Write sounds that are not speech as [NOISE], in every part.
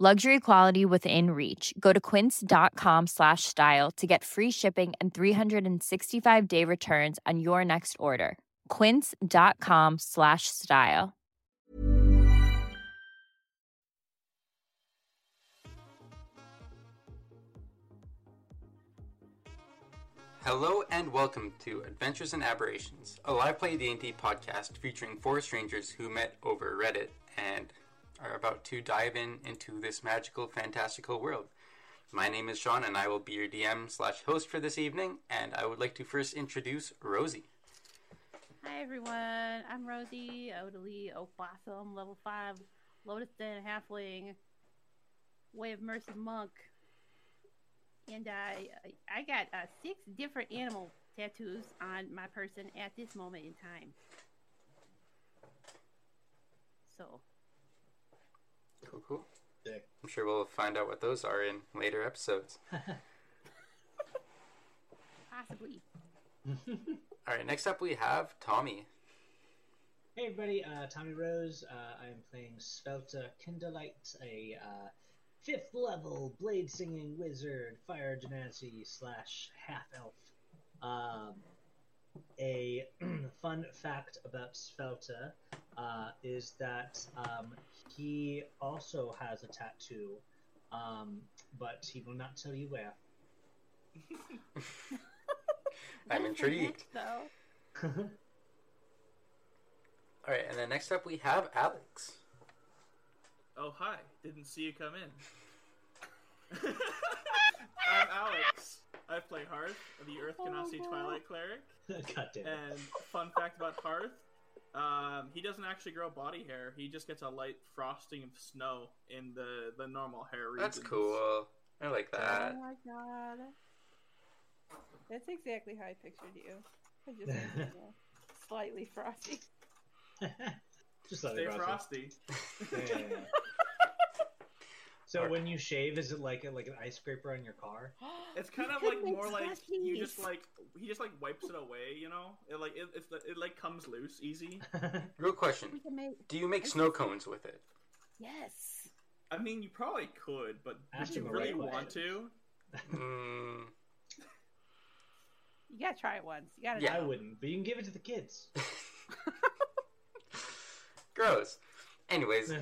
Luxury quality within reach. Go to quince.com slash style to get free shipping and 365 day returns on your next order. Quince.com slash style. Hello and welcome to Adventures and Aberrations, a live play D&D podcast featuring four strangers who met over Reddit and are about to dive in into this magical, fantastical world. My name is Shaun and I will be your DM slash host for this evening, and I would like to first introduce Rosy. Hi everyone, I'm Rosy Odalie Oakblossom, level 5, Lotus Den Halfling, Way of Mercy Monk. And I I got uh, six different animal tattoos on my person at this moment in time. So, Cool, cool. Dick. I'm sure we'll find out what those are in later episodes. [LAUGHS] possibly. [LAUGHS] All right, next up we have Tommy. Hey everybody, uh, Tommy Rose. Uh, I am playing Swelter Cinderlight, a uh, fifth level blade singing wizard, fire genasi slash half elf. Um, a [CLEARS THROAT] fun fact about Swelter uh, is that um, he also has a tattoo, um, but he will not tell you where. [LAUGHS] I'm intrigued. Though. [LAUGHS] All right, and then next up we have Alyx. Oh, hi. Didn't see you come in. [LAUGHS] I'm Alyx. I play Hearth, the Earth Cannot See Twilight Cleric. God damn it. And fun fact about Hearth, um, he doesn't actually grow body hair. He just gets a light frosting of snow in the, the normal hair regions. That's cool. I like that. Oh my god. That's exactly how I pictured you. I just you know, [LAUGHS] slightly frosty. [LAUGHS] Just let Stay it frosty. Yeah, yeah, yeah. [LAUGHS] So Alright. when you shave, is it like a, like an ice scraper on your car? [GASPS] [GASPS] [GASPS] It's kind of like more like you just like he just like wipes it away, you know. It like it it's, it like comes loose easy. [LAUGHS] Real question: make Do you make snow cones with it? yes. I mean, you probably could, but Ask do you really right want to? Mm, You gotta try it once. You gotta. Yeah. I wouldn't, but you can give it to the kids. [LAUGHS] gross. Anyways, [LAUGHS]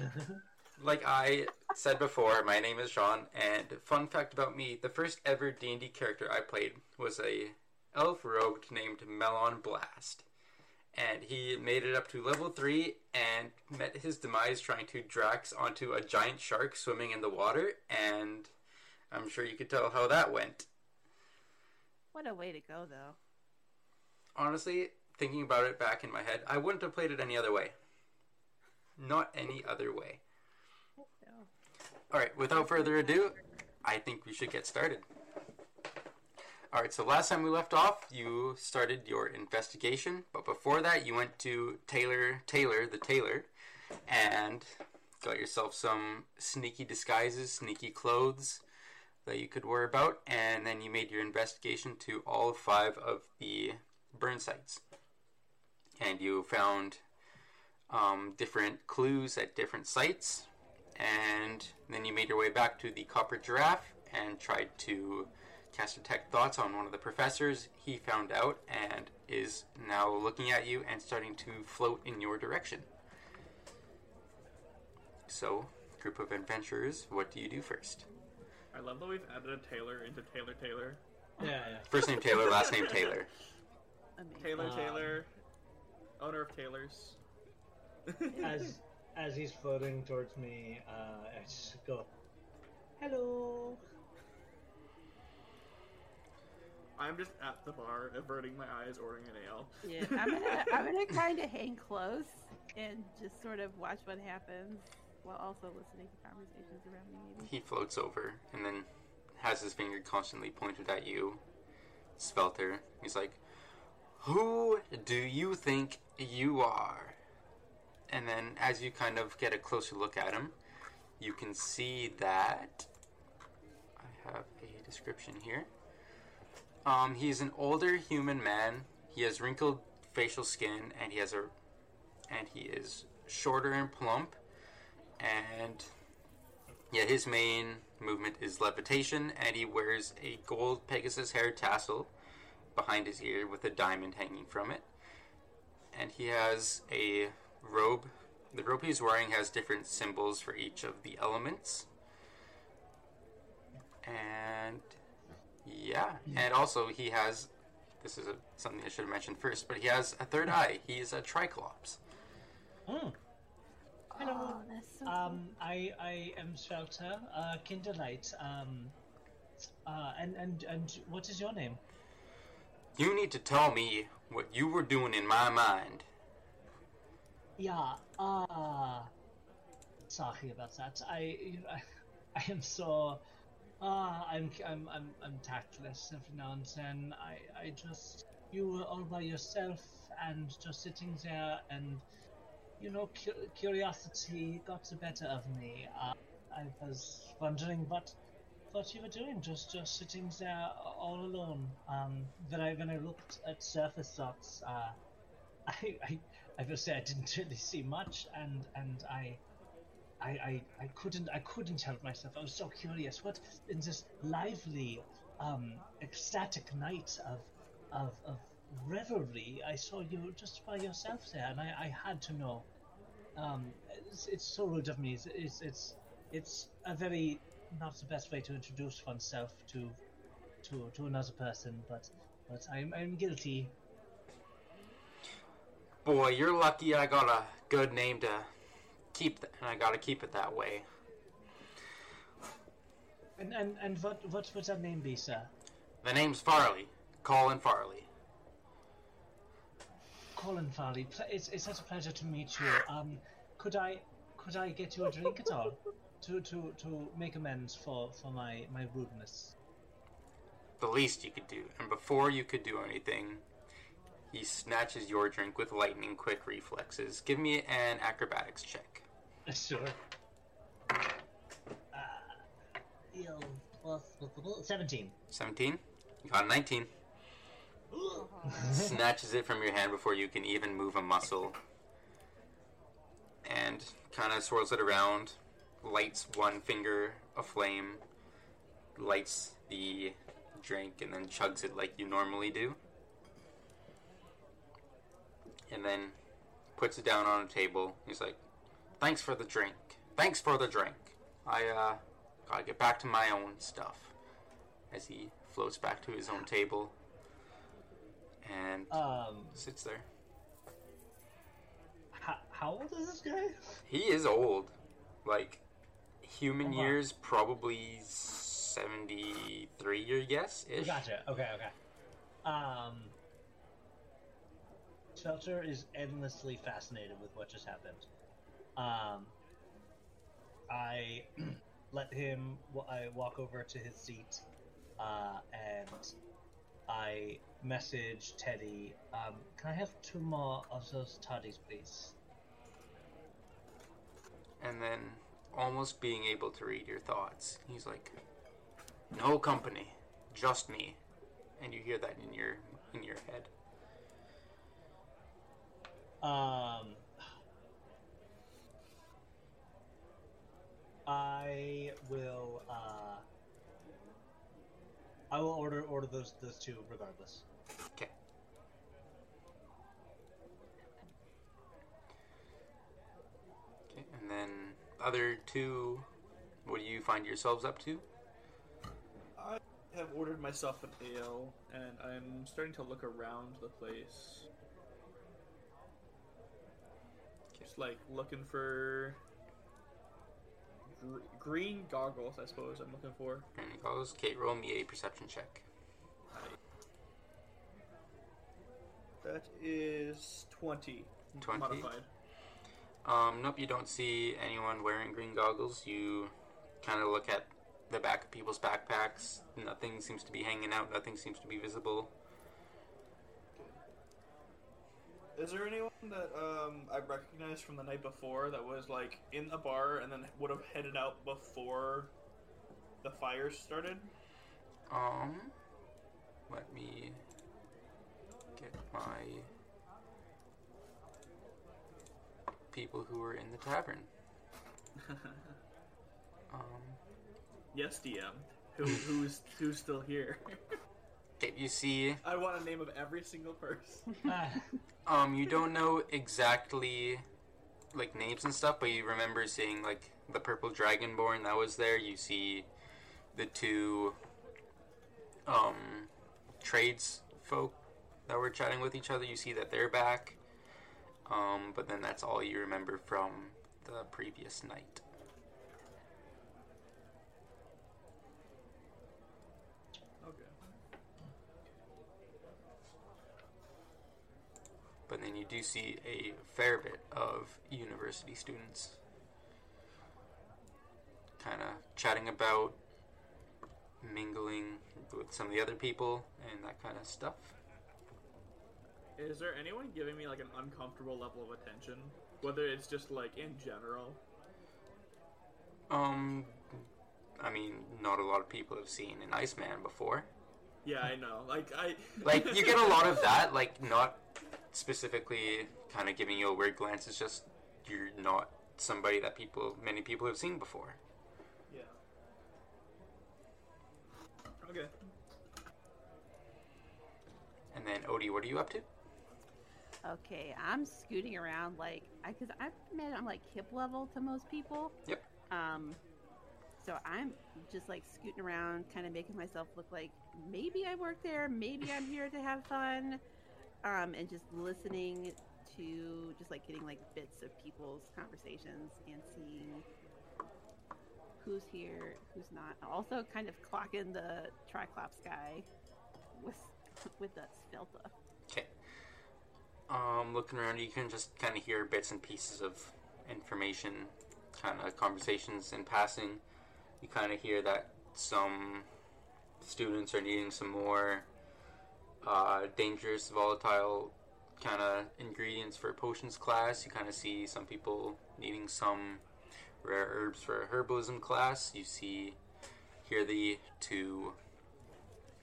like I said before, my name is Shaun, and fun fact about me: the first ever D and D character I played was a elf rogue named Melon Blast, and he made it up to level three and met his demise trying to Drax onto a giant shark swimming in the water, and I'm sure you could tell how that went. What a way to go, though. Honestly, thinking about it back in my head, I wouldn't have played it any other way. Not any other way. So, Alright, without further ado, I think we should get started. Alright, so last time we left off, you started your investigation, but before that, you went to Taylor, Taylor, the tailor, and got yourself some sneaky disguises, sneaky clothes that you could wear about, and then you made your investigation to all five of the burn sites. And you found um, different clues at different sites, and then you made your way back to the copper giraffe and tried to cast detect thoughts on one of the professors. He found out and is now looking at you and starting to float in your direction. So, group of adventurers, what do you do first? I love that we've added a Taylor into Taylor Taylor. Yeah, yeah. [LAUGHS] First name Taylor, last name Taylor. Amazing. Taylor Um, Taylor, owner of Taylor's. As as he's floating towards me, uh, I just go, "Hello." I'm just at the bar, averting my eyes, ordering an ale. Yeah, I'm gonna [LAUGHS] I'm gonna kind of hang close and just sort of watch what happens while also listening to conversations around me. Maybe. He floats over and then has his finger constantly pointed at you, Swelter. He's like, Who do you think you are? And then as you kind of get a closer look at him, you can see that. I have a description here. Um, he's an older human man. He has wrinkled facial skin, and he has a, and he is shorter and plump, and yeah, his main movement is levitation, and he wears a gold Pegasus hair tassel behind his ear with a diamond hanging from it. And he has a robe. The robe he's wearing has different symbols for each of the elements. And yeah, and also he has. This is a, something I should have mentioned first, but he has a third eye. He's a Triclops. Mm. Hello. Oh, that's so Um, I I am Swelter, uh, Cinderlight. Um, uh, and and and what is your name? You need to tell me what you were doing in my mind. Yeah. Ah. sorry about that. I I, [LAUGHS] I am so. Ah, I'm I'm I'm I'm tactless every now and then. I I just you were all by yourself and just sitting there and you know cu- curiosity got the better of me. Uh, I was wondering what what you were doing, just just sitting there all alone. Um, when I when I looked at surface thoughts, uh, [LAUGHS] I, I I will say I didn't [LAUGHS] really see much, and and I. I, I, I couldn't I couldn't help myself. I was so curious. What in this lively, um, ecstatic night of, of of revelry, I saw you just by yourself there, and I, I had to know. Um, it's, it's so rude of me. It's, it's it's it's a very not the best way to introduce oneself to to to another person, but but I'm I'm guilty. Boy, you're lucky I got a good name to keep, th- and I gotta keep it that way. And and and what what would that name be, sir? The name's Farley. Colin Farley. Colin Farley, it's, it's such a pleasure to meet you. Um, could I could I get you a drink at all to to, to make amends for, for my, my rudeness? The least you could do. And before you could do anything, he snatches your drink with lightning quick reflexes. Give me an acrobatics check. Sure. Uh, plus seventeen. 17. You got a 19. [LAUGHS] Snatches it from your hand before you can even move a muscle. And kind of swirls it around. Lights one finger aflame. Lights the drink and then chugs it like you normally do. And then puts it down on a table. He's like, Thanks for the drink. Thanks for the drink. I, uh, gotta get back to my own stuff. As he floats back to his own table and Um, sits there. how, how old is this guy? He is old. Like, human Uh-huh. years, probably 73, your guess ish. Gotcha. Okay, okay. Um, Swelter is endlessly fascinated with what just happened. Um, I [CLEARS THROAT] let him. I walk over to his seat, uh, and I message Teddy. Um, can I have two more of those toddies, please? And then, almost being able to read your thoughts, he's like, "No company, just me," and you hear that in your in your head. Um, I will. Uh, I will order order those those two regardless. Okay. Okay, and then other two, what do you find yourselves up to? I have ordered myself an ale, and I'm starting to look around the place. Just like looking for gr- green goggles, I suppose I'm looking for. And it goes, Kate, roll me a perception check. That is 20. 20? Modified. Um, nope, you don't see anyone wearing green goggles. You kind of look at the back of people's backpacks. Nothing seems to be hanging out. Nothing seems to be visible. Is there anyone that um, I recognized from the night before that was like in the bar and then would have headed out before the fire started? Um, let me get my people who were in the tavern. [LAUGHS] Um, yes, DM. Who, who's who's still here? [LAUGHS] if you see, I want a name of every single person. [LAUGHS] Um, you don't know exactly like names and stuff, but you remember seeing like the purple dragonborn that was there. You see the two um trades folk that were chatting with each other. You see that they're back. Um, but then that's all you remember from the previous night. okay. But then you do see a fair bit of university students kind of chatting about mingling with some of the other people and that kind of stuff. Is there anyone giving me like an uncomfortable level of attention? Whether it's just like in general. Um, I mean, not a lot of people have seen an Iceman before. Yeah, I know. Like I Like, you get a lot of that, like, not specifically kind of giving you a weird glance, it's just you're not somebody that people, many people have seen before. Yeah. Okay. And then, Odie, what are you up to? Okay, I'm scooting around like I because I admit I'm like hip level to most people. Yep. Um, so I'm just like scooting around, kind of making myself look like maybe I work there, maybe I'm here to have fun, um, and just listening to just like getting like bits of people's conversations and seeing who's here, who's not. Also, kind of clocking the Triclops guy with [LAUGHS] with that Swelter. Okay. Um, looking around, you can just kind of hear bits and pieces of information, kind of conversations in passing. You kind of hear that some students are needing some more uh, dangerous, volatile kind of ingredients for potions class. You kind of see some people needing some rare herbs for herbalism class. You see, hear the two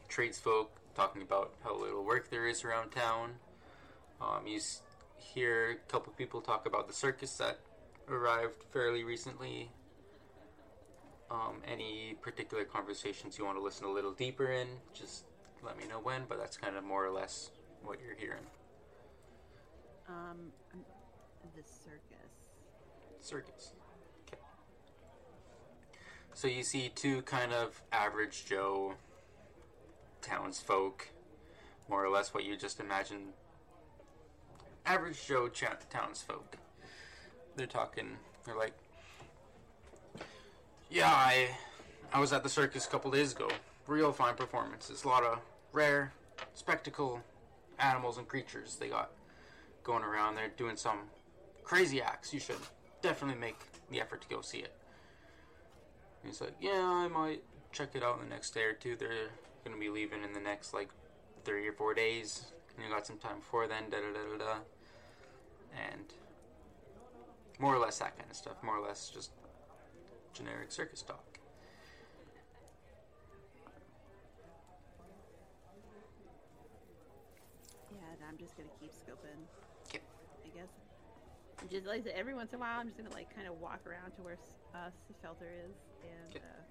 tradesfolk talking about how little work there is around town. Um, you s- hear a couple people talk about the circus that arrived fairly recently. Um, any particular conversations you want to listen a little deeper in, just let me know when, but that's kind of more or less what you're hearing. Um, the circus. Circus. Okay. So you see two kind of average Joe townsfolk, more or less what you just imagined. Average Joe cha- townsfolk. They're talking. They're like, "Yeah, I, I was at the circus a couple days ago. Real fine performances. A lot of rare, spectacle animals and creatures they got going around. They're doing some crazy acts. You should definitely make the effort to go see it." And he's like, "Yeah, I might check it out in the next day or two. They're gonna be leaving in the next like three or four days. And you got some time before then, da da da da da." And more or less that kind of stuff. More or less just generic circus talk. Yeah, and I'm just gonna keep scoping. Okay. I guess. Just like every once in a while, I'm just gonna like kind of walk around to where uh, Swelter is, and Okay. uh,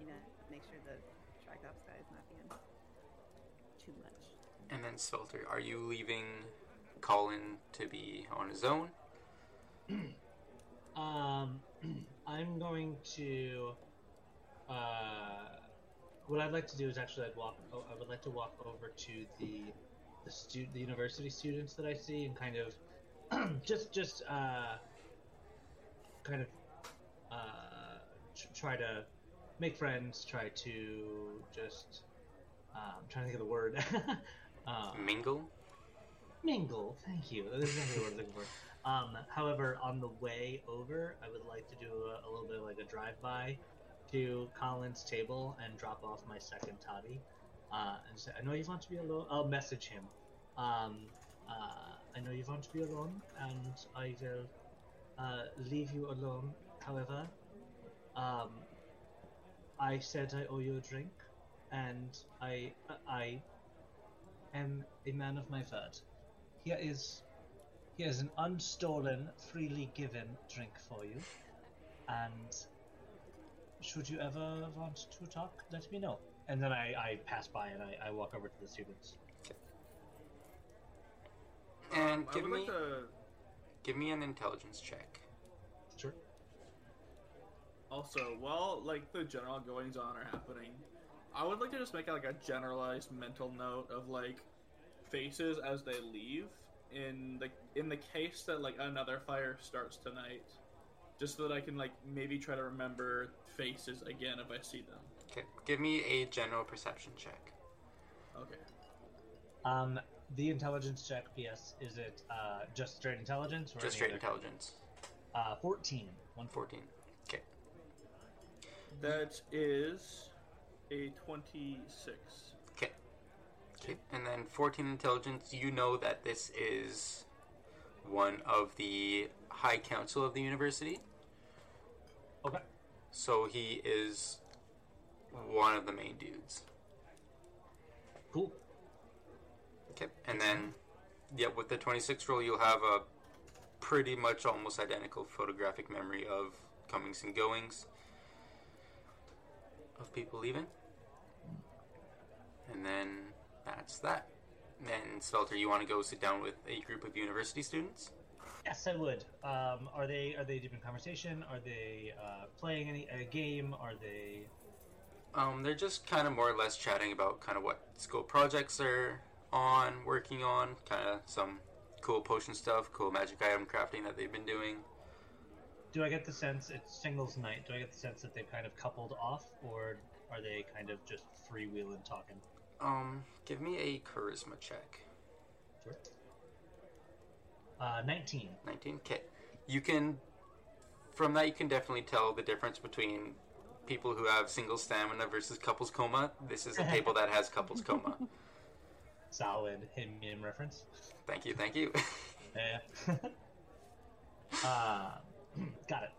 you know, make sure the Triclops guy is not being too much. And then Swelter, are you leaving Colin to be on his own? [CLEARS THROAT] Um, [CLEARS THROAT] I'm going to uh, what I'd like to do is actually I'd walk. oh, I would like to walk over to the the stu- the university students that I see and kind of [CLEARS THROAT] just just uh, kind of uh, tr- try to make friends. Try to just um, I'm trying to think of the word. [LAUGHS] um, Mingle. mingle. Thank you. That is exactly what I was looking for. Um, however, on the way over, I would like to do a, a little bit of like a drive-by to Colin's table and drop off my second toddy. Uh, and say, I know you want to be alone. I'll message him. Um, uh, I know you want to be alone, and I will uh, leave you alone. However, um, I said I owe you a drink, and I I am a man of my word. Here is here is an unstolen, freely given drink for you. And should you ever want to talk, let me know. And then I, I pass by and I, I walk over to the students. And I give me like to give me an intelligence check. Sure. also while like the general goings on are happening, I would like to just make like a generalized mental note of like faces as they leave in the in the case that like another fire starts tonight, just so that I can like maybe try to remember faces again if I see them. Okay, give me a general perception check. Okay. Um, the intelligence check, PS, is it uh, just straight intelligence? Or Just straight other- intelligence. Uh, 14. One four. Fourteen. Okay. That is a twenty-six. Okay. Okay. And then 14 intelligence, you know that this is one of the High Council of the university. Okay. So he is one of the main dudes. Cool. Okay. And then, yeah, with the 26 roll, you'll have a pretty much almost identical photographic memory of comings and goings of people leaving. And then that's that. Then, Swelter, you want to go sit down with a group of university students? Yes, I would. Um, are they are they deep in conversation? Are they uh, playing any a game? Are they? Um, they're just kind of more or less chatting about kind of what school projects they're on, working on, kind of some cool potion stuff, cool magic item crafting that they've been doing. Do I get the sense it's singles night? Do I get the sense that they've kind of coupled off, or are they kind of just freewheeling talking? Um, give me a charisma check. Sure. Uh, nineteen. 19. Okay. You can, from that, you can definitely tell the difference between people who have single stamina versus couples coma. This is a table that has couples coma. [LAUGHS] Solid him reference. Thank you, thank you. [LAUGHS] Yeah. [LAUGHS] uh, [CLEARS THROAT] got it.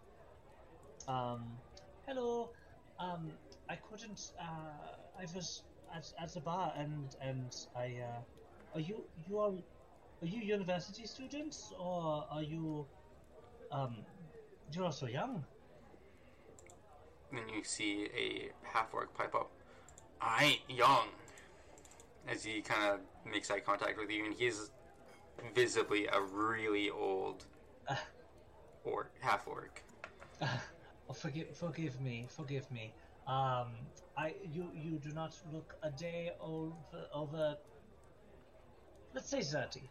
Um, hello. Um, I couldn't. Uh, I was at, at the bar and and I. Uh, are you you are are you university students or are you? Um, you're so young. Then you see a half orc pipe up. I ain't young. As he kind of makes eye contact with you, and he's visibly a really old Uh, orc, half orc. oh, forgive forgive me, forgive me. Um, I you you do not look a day over over. Let's say thirty.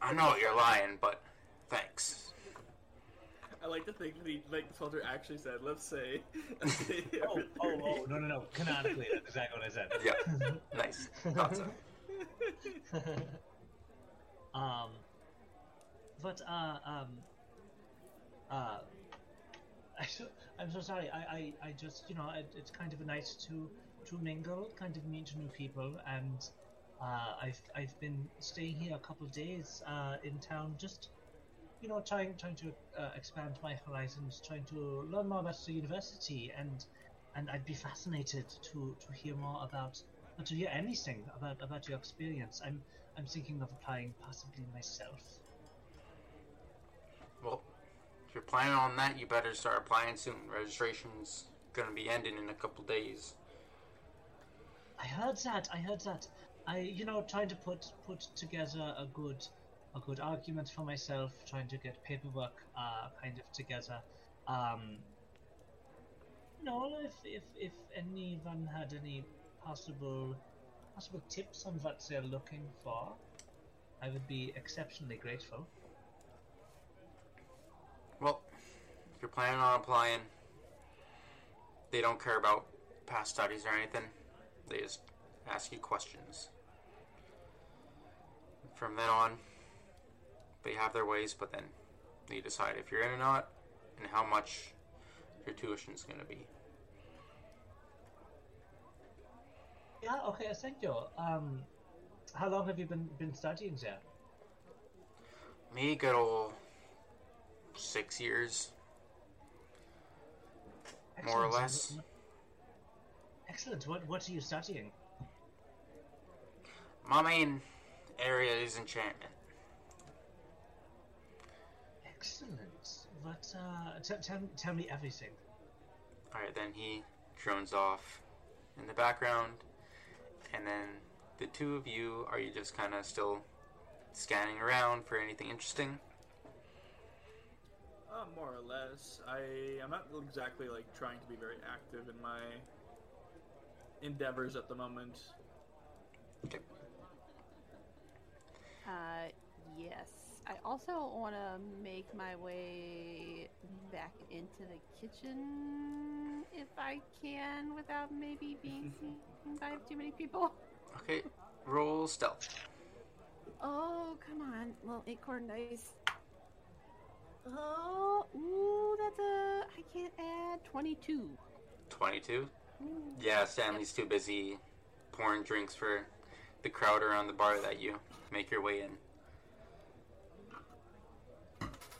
I know you're lying, but thanks. I like to think that he, like the filter actually said, let's say. [LAUGHS] Oh, oh, oh, [LAUGHS] no, no, no. Canonically, that's exactly what I said. Yeah, nice. Thought [LAUGHS] so. um, but uh, um, uh, I so, I'm so sorry. I, I, I just, you know, it, it's kind of nice to to mingle, kind of meet new people, and uh, I've I've been staying here a couple of days uh, in town, just you know, trying trying to uh, expand my horizons, trying to learn more about the university, and and I'd be fascinated to to hear more about, or to hear anything about about your experience. I'm I'm thinking of applying possibly myself. Well, if you're planning on that, you better start applying soon. Registration's gonna be ending in a couple days. I heard that. I heard that. I, you know, trying to put put together a good a good argument for myself, trying to get paperwork uh, kind of together. Um, know if if if anyone had any possible possible tips on what they're looking for. I would be exceptionally grateful. Well, if you're planning on applying, they don't care about past studies or anything. They just ask you questions. From then on, they have their ways, but then they decide if you're in or not and how much your tuition is going to be. Yeah, okay, thank you. Um, how long have you been been studying there? Me, good old six years, more or Excellent. less. Excellent. What what are you studying? My main area is enchantment. Excellent. What? Uh, t- tell tell me everything. Alright, then he drones off in the background, and then the two of you are you just kind of still scanning around for anything interesting? Uh, more or less. I I'm not exactly like trying to be very active in my endeavors at the moment. Okay. Uh, yes. I also want to make my way back into the kitchen if I can without maybe being [LAUGHS] seen by too many people. Okay, roll stealth. Oh, come on. Little acorn dice. Oh, ooh, that's a. I can't add 22. 22. Ooh. Yeah, Stanley's too busy pouring drinks for the crowd around the bar that you make your way in.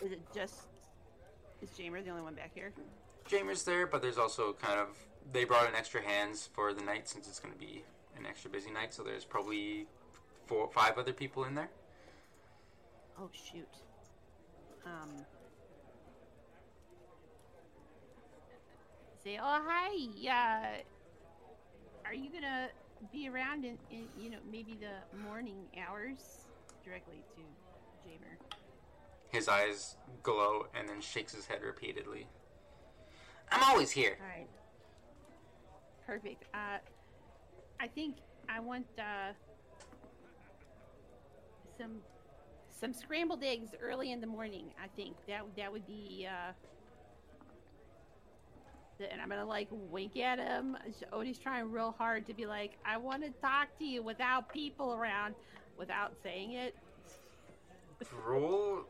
Is it just. Is Jamer the only one back here? Jamer's there, but there's also kind of they brought in extra hands for the night since it's going to be an extra busy night. So there's probably four, five other people in there. Oh, shoot. Um. Say, oh, hi. Uh, are you gonna be around in, in, you know, maybe the morning hours? Directly to Jamer. His eyes glow and then shakes his head repeatedly. I'm always here. All right. Perfect. Uh, I think I want uh, some some scrambled eggs early in the morning. I think that that would be. Uh, and I'm gonna like wink at him. Odie's trying real hard to be like, I want to talk to you without people around, without saying it. Roll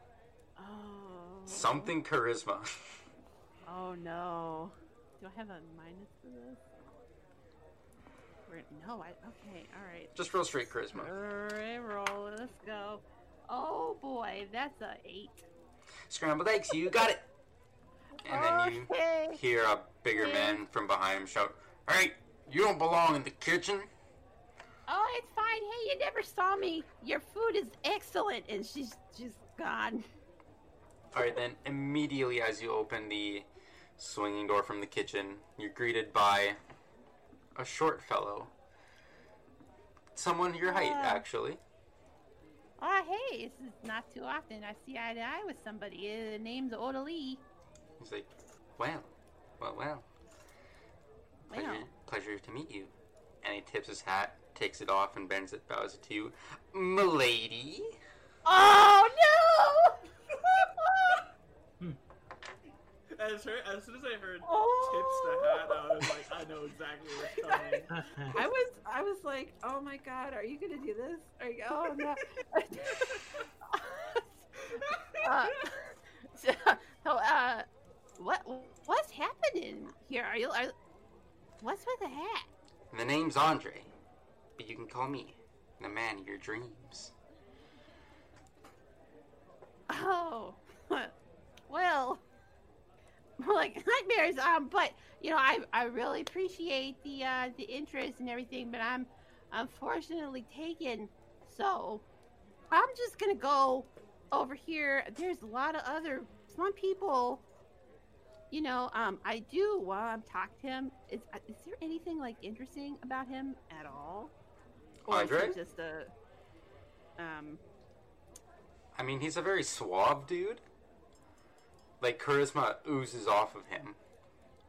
Oh. something charisma. Oh no. Do I have a minus for this? No, I. Okay, alright. Just roll straight charisma. Alright, roll. Let's go. Oh boy, that's a 8. Scrambled eggs, you got it. And then you hear a bigger man from behind him shout, "Hey, you don't belong in the kitchen." Oh, it's fine. Hey, you never saw me. Your food is excellent. And she's just gone. All right, then immediately as you open the swinging door from the kitchen, you're greeted by a short fellow. Someone your height, Ah. actually. Oh, hey, this is not too often I see eye to eye with somebody. Uh, name's Odalie. He's like, "Well, well, well. Pleasure, Well. pleasure to meet you." And he tips his hat, takes it off, and bends it, bows it to you, "Milady." Oh, no! As, her, as soon as I heard Oh. tips the hat, I was like, I know exactly what's [LAUGHS] coming. [LAUGHS] I was I was like, oh my god, are you gonna do this? Are you, oh no. [LAUGHS] uh, so, so, uh, what what's happening here? Are you are, what's with the hat? The name's Andre, but you can call me the man of your dreams. Oh, well, more [LAUGHS] like nightmares. Um, but you know, I I really appreciate the uh the interest and everything, but I'm unfortunately taken. So I'm just gonna go over here. There's a lot of other smart people. You know, um, I do while I'm talking to him. Is uh, is there anything like interesting about him at all? Or is Andre? he just a um? I mean, he's a very suave dude. Like charisma oozes off of him,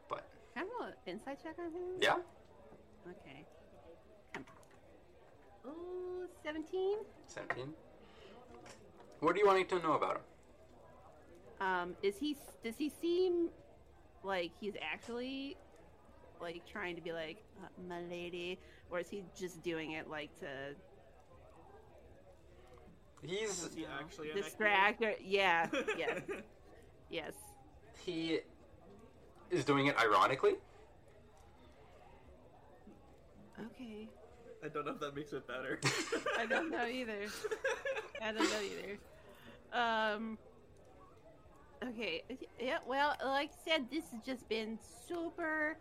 but Can I roll an insight check on him? Yeah. Okay. Come on. Ooh, 17? 17. What are you wanting to know about him? Um, is he, does he seem like he's actually, like, trying to be like, uh, my lady? Or is he just doing it, like, to He's Is he actually a neck distract or, yeah, [LAUGHS] yes, yes. he is doing it ironically. Okay. I don't know if that makes it better. [LAUGHS] I don't know either. I don't know either. Um. Okay. Yeah. Well, like I said, this has just been super,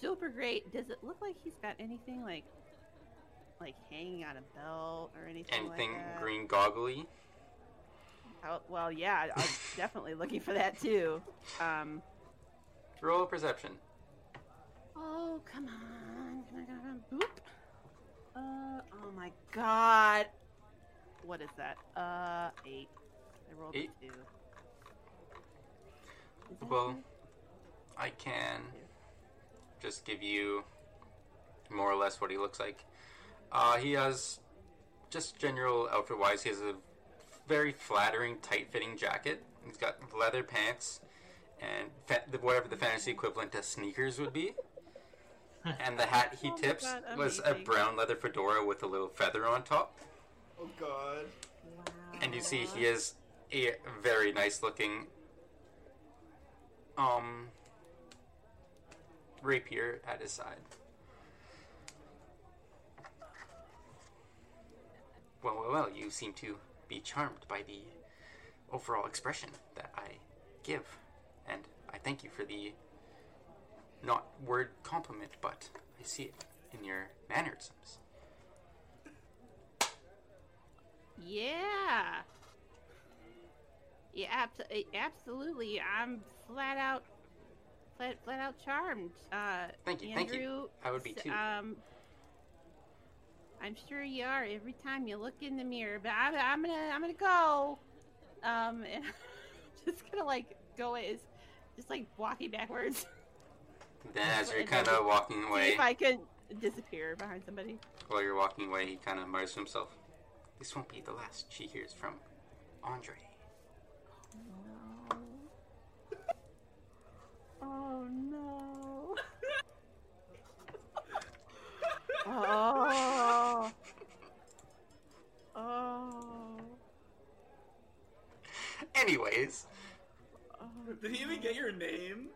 super great. Does it look like he's got anything like, like hanging on a belt or anything? Anything like that? green goggly? Oh, well, yeah. I'm [LAUGHS] definitely looking for that too. Um. Roll perception. Oh, come on. Come on, come on. Boop. Uh, oh my god. What is that? Uh, eight. I rolled Eight? a two. Well, good? I can just give you more or less what he looks like. Uh, he has just general outfit wise. He has a very flattering, tight fitting jacket. He's got leather pants and fa- the- whatever the fantasy equivalent to sneakers would be. [LAUGHS] And the hat he Oh tips God, was a brown leather fedora with a little feather on top. oh god. And you see he has a very nice looking um rapier at his side. Well, well, well, you seem to be charmed by the overall expression that I give. And I thank you for the not word compliment, but I see it in your mannerisms. Yeah. Yeah, abs- eh, absolutely. I'm flat out, flat, flat out charmed. Uh, Thank you, Andrew, thank you. I would be too. Um, I'm sure you are every time you look in the mirror. But I'm, I'm gonna, I'm gonna go. Um, [LAUGHS] and just gonna like go is, just like walking backwards. Then, as [LAUGHS] you're kind of walking See away, if I can disappear behind somebody. while you're walking away, he kind of mutters to himself, "This won't be the last she hears from Andre." Oh no. [LAUGHS] oh. Oh. Oh. Anyways, Did he even get your name?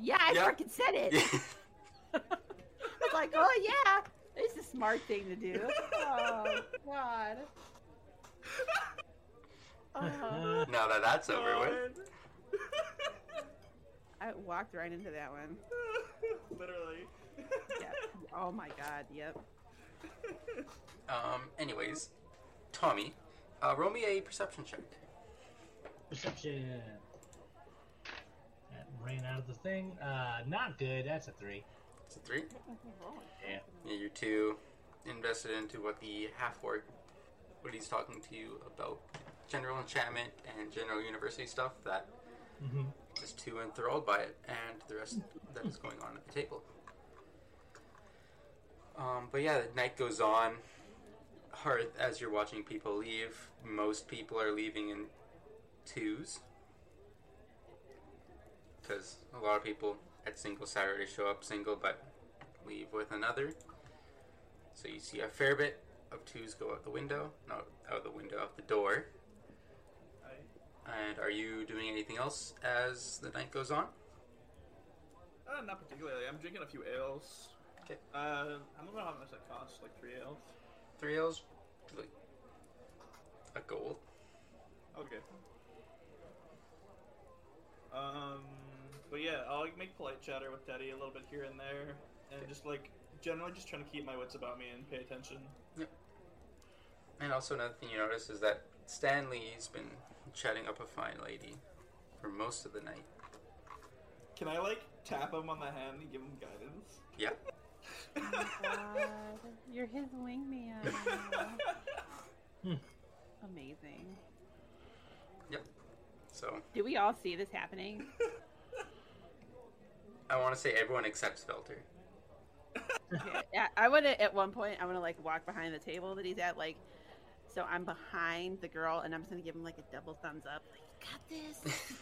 Yeah, I Yeah. freaking said it. [LAUGHS] I was like, oh yeah, it's a smart thing to do. [LAUGHS] Oh god. Oh, [LAUGHS] now that that's over with, I walked right into that one. Literally. Yeah. Oh my god. Yep. um, anyways, Tommy, uh, roll me a perception check. Perception. That ran out of the thing. Uh, not good. That's a three. It's a three. Yeah. Yeah, you're too invested into what the half orc, what he's talking to you about general enchantment and general university stuff that Mm-hmm. just too enthralled by it and the rest that is going on at the table. Um, but yeah, the night goes on. Hearth, as you're watching people leave, most people are leaving in twos. Because a lot of people at single Saturday show up single but leave with another. So you see a fair bit of twos go out the window. No, out the window, out the door. And are you doing anything else as the night goes on? Uh, not particularly. I'm drinking a few ales. Okay. Uh, I don't know how much that costs. Like three ales. Three ales, like a gold. Okay. Um, but yeah, I'll like, make polite chatter with Teddy a little bit here and there, and just like generally just trying to keep my wits about me and pay attention. Yep. And also another thing you notice is that Stanley's been chatting up a fine lady for most of the night. Can I like tap him on the hand and give him guidance? Yeah. [LAUGHS] Oh god. You're his wingman. [LAUGHS] Amazing. Yep. So Do we all see this happening? I want to say everyone except Swelter. Okay, yeah, I want to at one point. I want to like walk behind the table that he's at, like, so I'm behind the girl, and I'm just gonna give him like a double thumbs up. Like, you got this. [LAUGHS]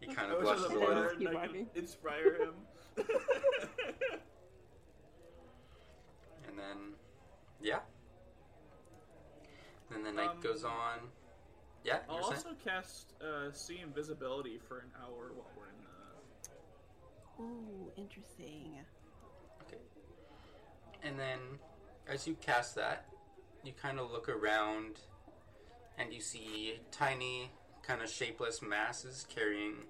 He [LAUGHS] kind of wish I was blushes a a little. player and I walking. inspire him. And then, yeah. Then the night Um, goes on. Yeah, I'll you're saying? also cast uh, see invisibility for an hour while we're in the. Ooh, interesting. Okay. And then, as you cast that, you kind of look around and you see tiny, kind of shapeless masses carrying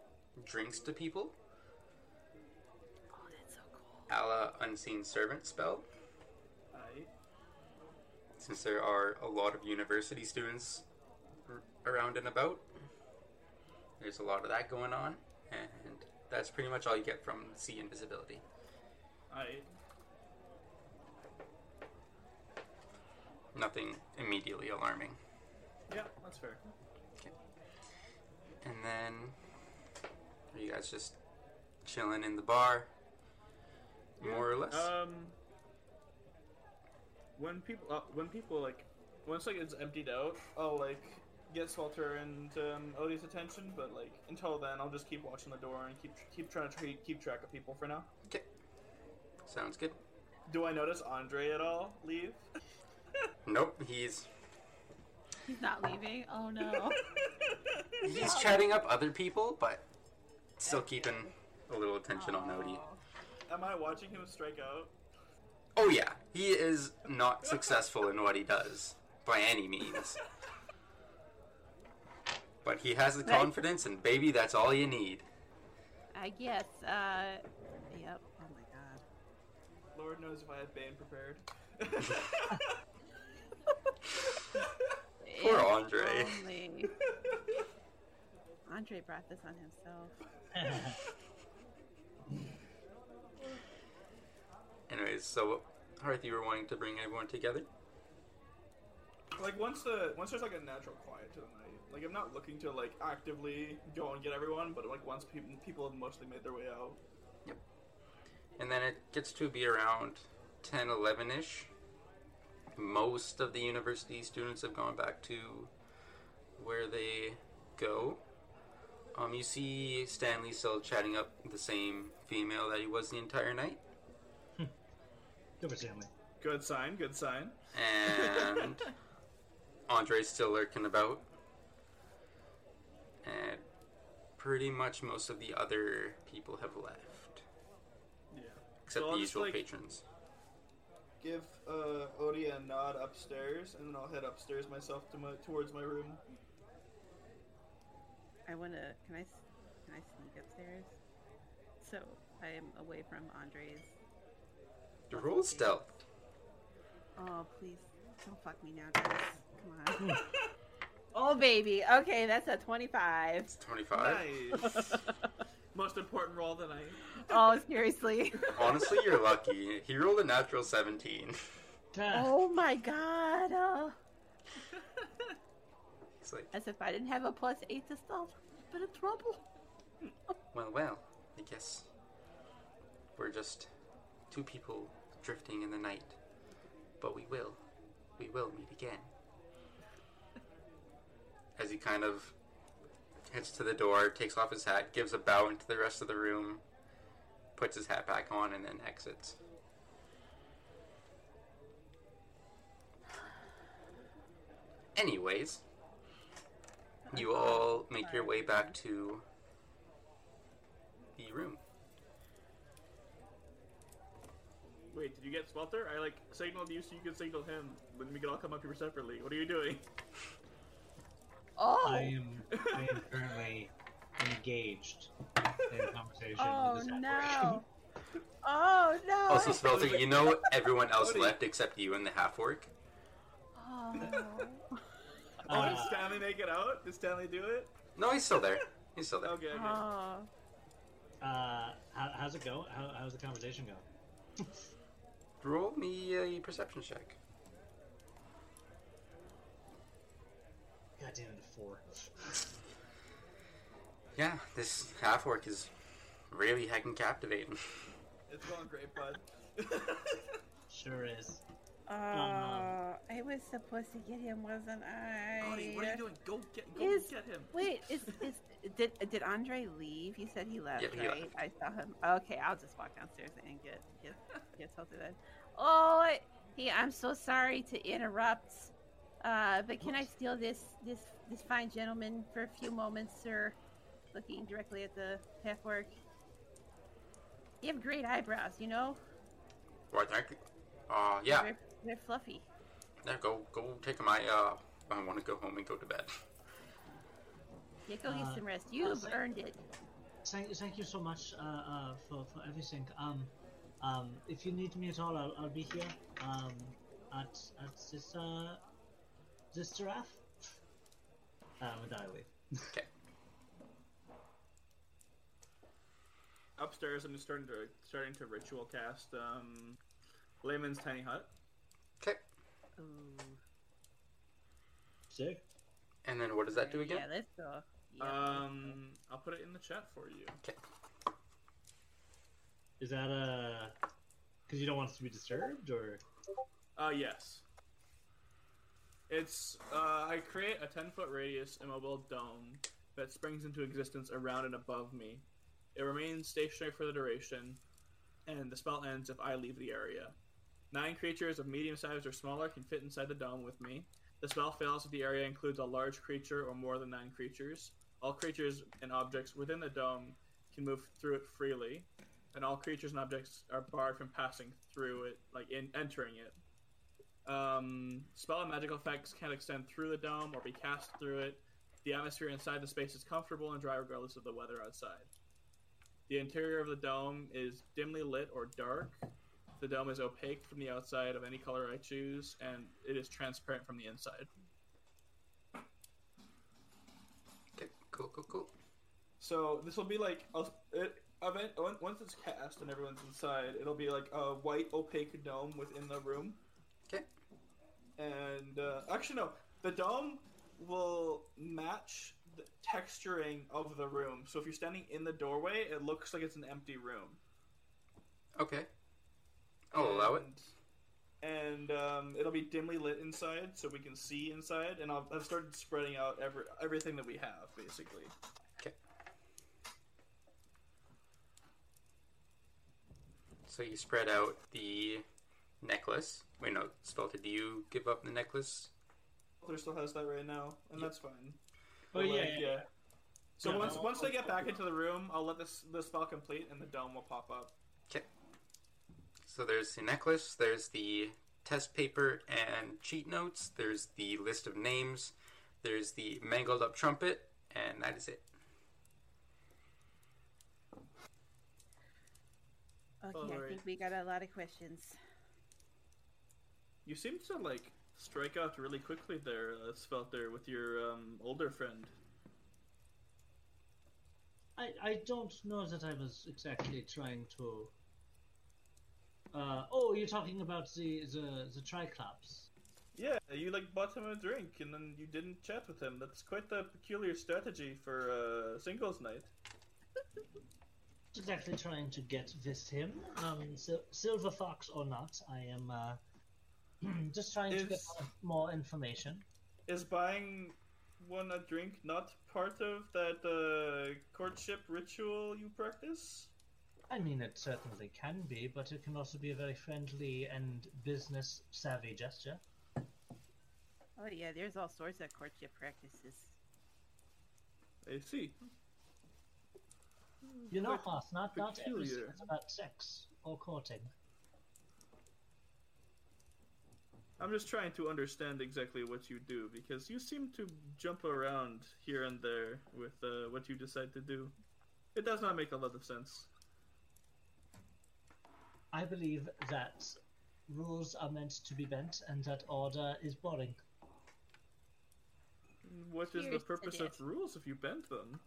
drinks to people. Oh, that's so cool. a la Unseen Servant spell. Since there are a lot of university students r- around and about, there's a lot of that going on, and that's pretty much all you get from See Invisibility. I Nothing immediately alarming. yeah, that's fair. And then, are you guys just chilling in the bar? More or less? Um, when people uh, when people like once like it's emptied out, I'll like get Swelter and um, Odie's attention. But like until then, I'll just keep watching the door and keep keep trying to tra- keep track of people for now. okay. Sounds good. Do I notice Andre at all leave? [LAUGHS] Nope, he's He's not leaving. Oh no. [LAUGHS] he's chatting up other people, but still keeping a little attention on Odie. Am I watching him strike out? Oh yeah, he is not successful in what he does by any means. But he has the confidence, and baby, that's all you need. I guess. Uh. Yep. Oh my god. Lord knows if I had Bane prepared. [LAUGHS] Poor Andre. only. [LAUGHS] Andre brought this on himself. [LAUGHS] Anyways, so Hearth, you were wanting to bring everyone together. like once the once there's like a natural quiet to the night. Like I'm not looking to like actively go and get everyone, but like once people people have mostly made their way out. Yep. And then it gets to be around 10, 11 ish. Most of the university students have gone back to where they go. Um, you see Stanley still chatting up the same female that he was the entire night. Good for Stanley. Good sign. Good sign. And [LAUGHS] Andre's still lurking about. And pretty much most of the other people have left. Yeah. Except So the I'll just, usual like, patrons. Give uh, Odie a nod upstairs, and then I'll head upstairs myself to my towards my room. I wanna. Can I? s- Can I sneak upstairs? So I am away from Andre's. The roll stealth. Oh please, don't fuck me now, guys. Come on. [LAUGHS] oh baby. Okay, that's a twenty-five. It's 25. Nice. [LAUGHS] Most important role of the. Oh seriously. [LAUGHS] Honestly, you're lucky. He rolled a natural 17. oh my god. Uh, He's like, as if I didn't have a plus eight to stealth. Been in trouble. well, well, I guess we're just two people drifting in the night. But we will. We will meet again. As he kind of heads to the door, takes off his hat, gives a bow into the rest of the room, puts his hat back on, and then exits. Anyways, you all make your way back to the room. Wait, did you get Swelter? I like signaled you so you could signal him. Then we could all come up here separately. What are you doing? [LAUGHS] Oh. I am, I am currently engaged in a conversation Oh with this no. [LAUGHS] Oh no. Also, Swelter, you know everyone else Cody. left except you and the half orc. Oh. [LAUGHS] Oh, did Uh, Stanley make it out? Did Stanley do it? No, he's still there. He's still there. Okay, okay. Oh. Uh, how, how's it go? How, how's the conversation go? Roll me a perception check. God damn it, four. [LAUGHS] Yeah, this half orc is really heckin' captivating. It's going great, bud. [LAUGHS] Sure is. Uh, I was supposed to get him, wasn't I? Cody, what are you doing? Go get, go Is- get him. Wait, is is did did Andre leave? You said he left, Yeah, he right? I saw him. Okay, I'll just walk downstairs and get get get tilted then. Oh, hey, I'm so sorry to interrupt. Uh, but can I steal this this this fine gentleman for a few moments, sir? Looking directly at the half-orc. You have great eyebrows, you know. Why, thank you. Uh, yeah. They're, they're fluffy. Yeah, go, go take my, uh, I want to go home and go to bed. Yeah, go get Uh, some rest. uh, You've so- earned it. Thank, thank you so much uh, uh, for, for everything. Um, um, if you need me at all, I'll, I'll be here. Um, at at this uh, this giraffe. Um, and I leave. Okay. [LAUGHS] Upstairs, I'm just starting to starting to ritual cast um, Leomund's tiny hut. Okay. Ooh. Sick. And then what does that do again? Yeah, let's go. Yeah. Um, I'll put it in the chat for you. Okay. Is that a because you don't want us to be disturbed, or Uh, yes. It's uh, I create a 10 foot radius immobile dome that springs into existence around and above me. It remains stationary for the duration, and the spell ends if I leave the area. Nine creatures of medium size or smaller can fit inside the dome with me. The spell fails if the area includes a large creature or more than nine creatures. All creatures and objects within the dome can move through it freely, and all creatures and objects are barred from passing through it, like in entering it. Um, spell and magical effects can't extend through the dome or be cast through it. The atmosphere inside the space is comfortable and dry regardless of the weather outside. The interior of the dome is dimly lit or dark. The dome is opaque from the outside of any color I choose, and it is transparent from the inside. Okay, cool, cool, cool. So this will be like it, event once it's cast and everyone's inside. It'll be like a white opaque dome within the room. Okay. And uh, actually, no, the dome will match the texturing of the room. So if you're standing in the doorway, it looks like it's an empty room. Okay. I'll allow it. And um, it'll be dimly lit inside, so we can see inside. And I'll, I've started spreading out every everything that we have, basically. So you spread out the necklace. Wait, no, Swelter, do you give up the necklace? There still has that right now, and that's fine. Oh, But, yeah, like, yeah, yeah. So Yeah, once I'll- once they get back into the room, I'll let this the spell complete, and the dome will pop up. Okay. So there's the necklace, there's the test paper and cheat notes, there's the list of names, there's the mangled up trumpet, and that is it. Okay, I Alright. think we got a lot of questions. You seem to like strike out really quickly there, uh, Swelter, with your um, older friend. I I don't know that I was exactly trying to. Uh, oh, you're talking about the the the Triclops. Yeah, you like bought him a drink, and then you didn't chat with him. That's quite the peculiar strategy for uh, singles night. [LAUGHS] Exactly trying to get with him. Um, Sil- Silver Fox or not, I am uh, [CLEARS THROAT] just trying to get more information. Is buying one a drink not part of that uh, courtship ritual you practice? I mean, it certainly can be, but it can also be a very friendly and business savvy gesture. Oh yeah, there's all sorts of courtship practices. I see. You know, Quite Hoth, not not everything peculiar. is about sex or courting. I'm just trying to understand exactly what you do because you seem to jump around here and there with uh, what you decide to do. It does not make a lot of sense. I believe that rules are meant to be bent and that order is boring. What is the Here's to purpose of rules if you bend them?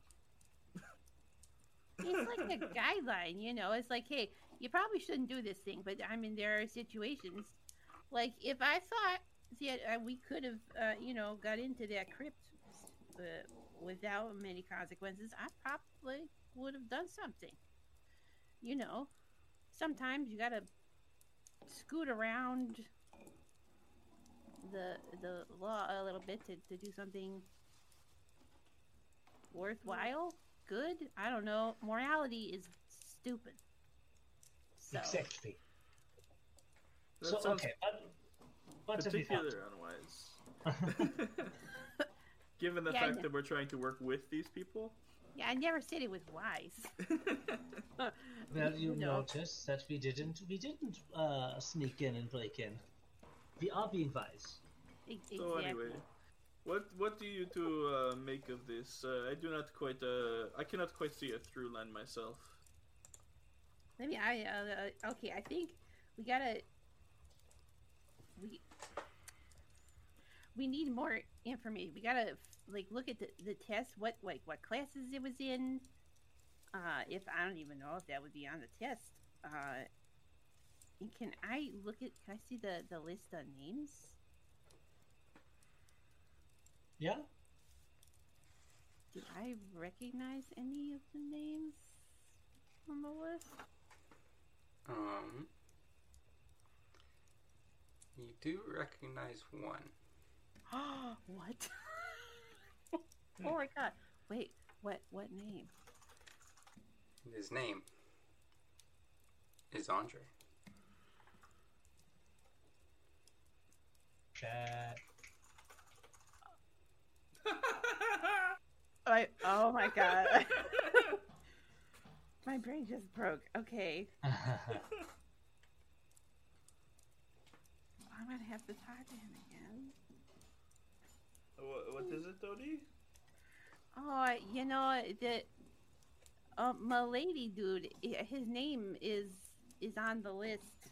It's like a guideline, you know. It's like, hey, you probably shouldn't do this thing, but I mean, there are situations like if I thought that uh, we could have, uh, you know, got into that crypt uh, without many consequences, I probably would have done something. you know, sometimes you gotta scoot around the the law a little bit to, to do something worthwhile, good. I don't know. Morality is stupid. So Exactly. That So okay, what, what have you found? particularly unwise. [LAUGHS] Given the Yeah, fact know. that we're trying to work with these people. yeah, I never said it was wise. [LAUGHS] Well, [LAUGHS] you No. notice that we didn't we didn't uh, sneak in and break in. We are being wise. E- So exactly. anyway, what what do you two uh, make of this? Uh, I do not quite uh, I cannot quite see a through line myself. Me. I uh, uh, okay. I think we gotta. We we need more information. We gotta like look at the, the test. What like what classes it was in. Uh, if I don't even know if that would be on the test. Uh, and can I look at? Can I see the the list of names? Yeah. Do I recognize any of the names on the list? Um, you do recognize one. [GASPS] what? [LAUGHS] oh my god! Wait, what? What name? His name is Andre. Chat. [LAUGHS] I, oh my god! [LAUGHS] my brain just broke. Okay, [LAUGHS] I'm gonna have to talk to him again. what, what is it, Dodie? Oh, you know the uh, Milady dude. His name is is on the list.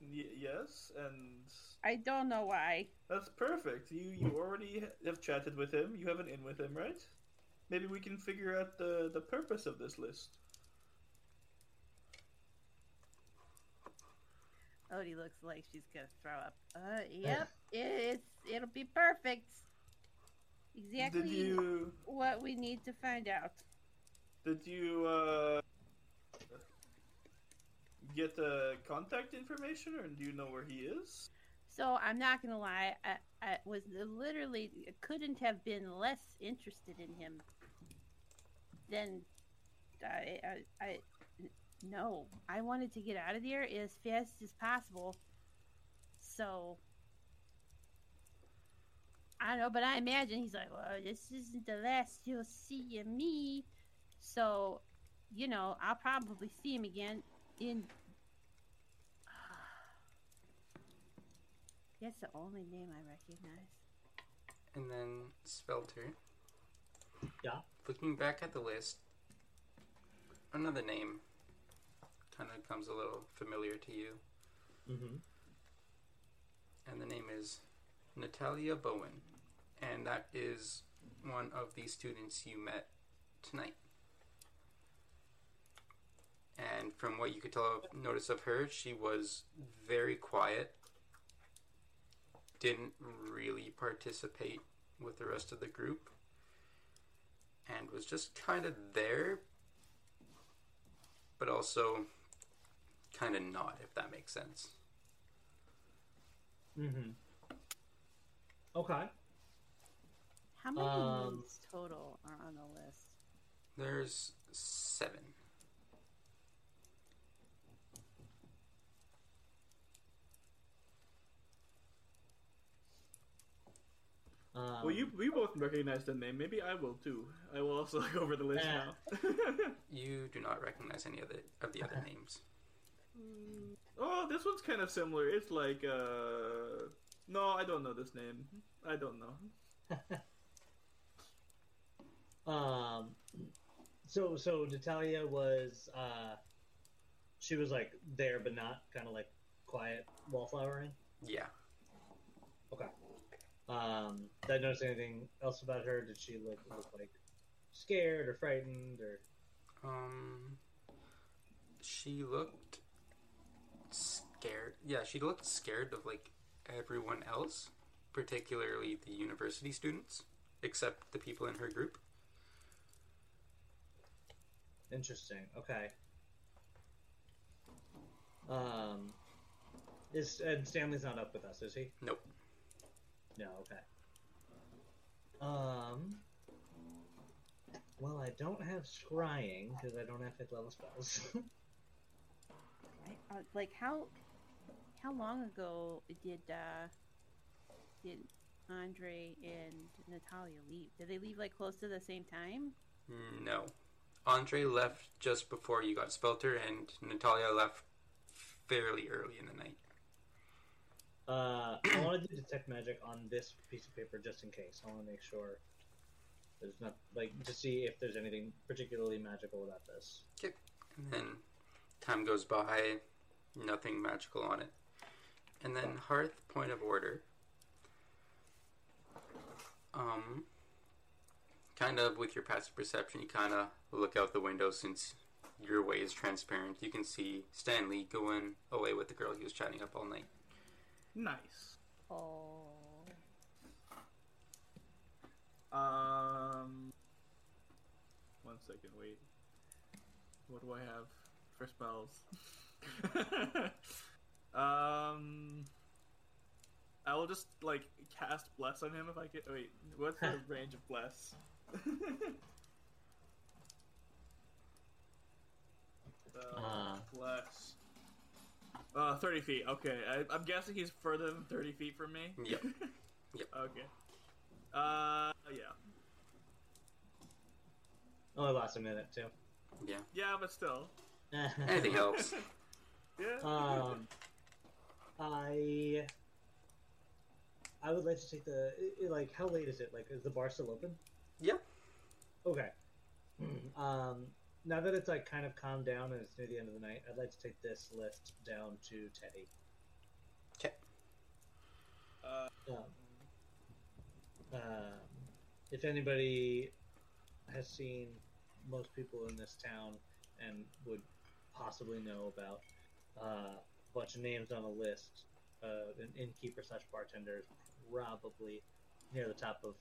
Y- yes, and I don't know why. that's perfect. You you already have chatted with him. You have an in with him, right? Maybe we can figure out the the purpose of this list. Odie looks like she's gonna throw up. Uh, yep, it's it'll be perfect. Exactly Did you what we need to find out. did you uh get the contact information, or do you know where he is? So I'm not gonna lie, I, I was literally couldn't have been less interested in him than I, I, I no. I wanted to get out of there as fast as possible. So I don't know, but I imagine he's like, well, this isn't the last you'll see of me. So, you know, I'll probably see him again in That's the only name I recognize. And then Swelter. Yeah. Looking back at the list, another name kind of comes a little familiar to you, Mm-hmm. and the name is Natalia Bowen, and that is one of the students you met tonight. And from what you could tell, notice of her, she was very quiet. Didn't really participate with the rest of the group, and was just kind of there, but also kind of not, if that makes sense. Mm-hmm. Okay. How many Um, names total are on the list? There's seven. Um, well, you we both recognize the name. Maybe I will too. I will also look over the list now. [LAUGHS] You do not recognize any of the of the other names. oh, this one's kind of similar. It's like uh, no, I don't know this name. I don't know. [LAUGHS] Um, so so Natalia was uh, she was like there but not kind of like quiet wallflowering. Yeah. Okay. Um, did I notice anything else about her? Did she look look like scared or frightened or? Um. She looked scared. Yeah, she looked scared of like everyone else, particularly the university students, except the people in her group. Interesting. Okay. Um, is and Stanley's not up with us, is he? Nope. No. Okay. Um. Well, I don't have scrying because I don't have fifth level spells. [LAUGHS] I, uh, like how how long ago did uh did Andre and Natalia leave? Did they leave like close to the same time? No. Andre left just before you got Swelter, and Natalia left fairly early in the night. Uh, I want to do detect magic on this piece of paper just in case. I want to make sure there's not like to see if there's anything particularly magical about this. Okay. And then time goes by, nothing magical on it. And then Hearth point of order. Um kind of with your passive perception you kinda look out the window since your way is transparent. You can see Stanley going away with the girl he was chatting up all night. Nice. Oh. Um. One second, wait. What do I have for spells? [LAUGHS] um. I will just like cast bless on him if I can. Wait, what's the [LAUGHS] range of bless? [LAUGHS] uh, Uh. bless. Uh, thirty feet. Okay, I, I'm guessing he's further than thirty feet from me. Yep. [LAUGHS] Yep. Okay. Uh, yeah. Only lasts a minute too. Yeah. Yeah, but still. Anything helps. [LAUGHS] Yeah. Um, I I would like to take the i- i- like. How late is it? Like, is the bar still open? Yep. Okay. [CLEARS THROAT] um, now that it's like kind of calmed down and it's near the end of the night, I'd like to take this list down to Teddy. Okay. Uh, Um, um, if anybody has seen most people in this town and would possibly know about uh, a bunch of names on a list, uh, an innkeeper slash bartender is probably near the top of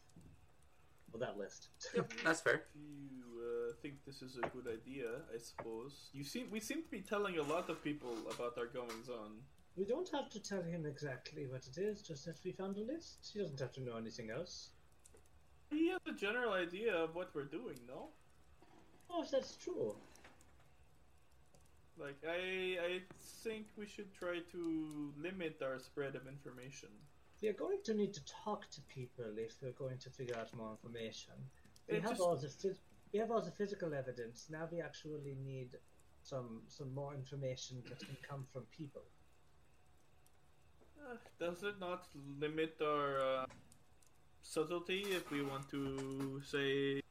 well, that list. [LAUGHS] Yep, that's fair. you uh, think this is a good idea, I suppose. You seem we seem to be telling a lot of people about our goings on. we don't have to tell him exactly what it is, just that we found a list. He doesn't have to know anything else. He has a general idea of what we're doing, no? Oh, that's true. Like I I think we should try to limit our spread of information. We are going to need to talk to people if we're going to figure out more information. We It have just- all the phys- we have all the physical evidence. Now we actually need some some more information that can come from people. Uh, does it not limit our uh, subtlety if we want to say,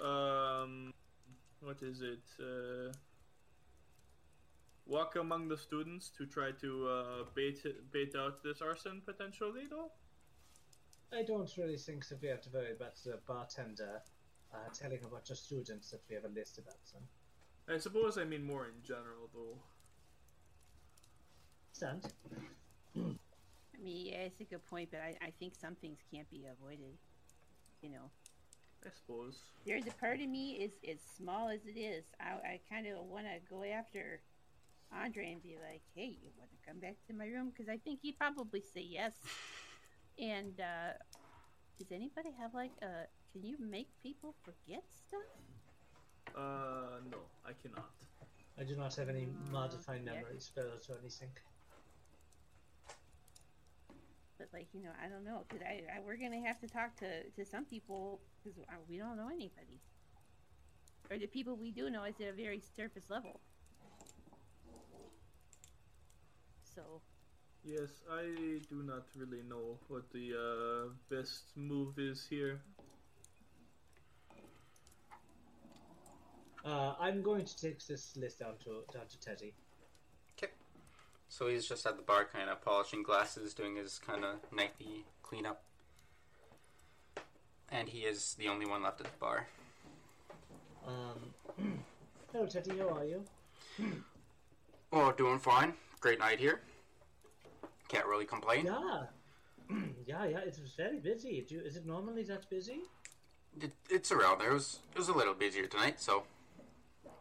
um, what is it? Uh, walk among the students to try to uh, bait bait out this arson potentially, though. I don't really think that we have to worry about the bartender uh, telling a bunch of students that we have a list about them. I suppose I mean more in general, though. Stand. I mean, yeah, it's a good point, but I, I think some things can't be avoided. You know, I suppose. there's a part of me is as small as it is. I, I kind of want to go after Andre and be like, "Hey, you want to come back to my room?" Because I think he'd probably say yes. And uh, does anybody have like a? Can you make people forget stuff? Uh, no, I cannot. I do not have any modifying yeah. memory spells or anything. But like, you know, I don't know because I, I we're gonna have to talk to to some people because we don't know anybody, or the people we do know is at a very surface level. So Yes, I do not really know what the uh, best move is here. Uh, I'm going to take this list down to down to Teddy. Okay. So he's just at the bar, kind of polishing glasses, doing his kind of nightly cleanup. And he is the only one left at the bar. Um, [CLEARS THROAT] hello, Teddy. How are you? Oh, doing fine. Great night here. Can't really complain. Yeah, [CLEARS THROAT] yeah, yeah. It's very busy. Do, is it normally that busy? It, it's around there. It was, it was a little busier tonight, so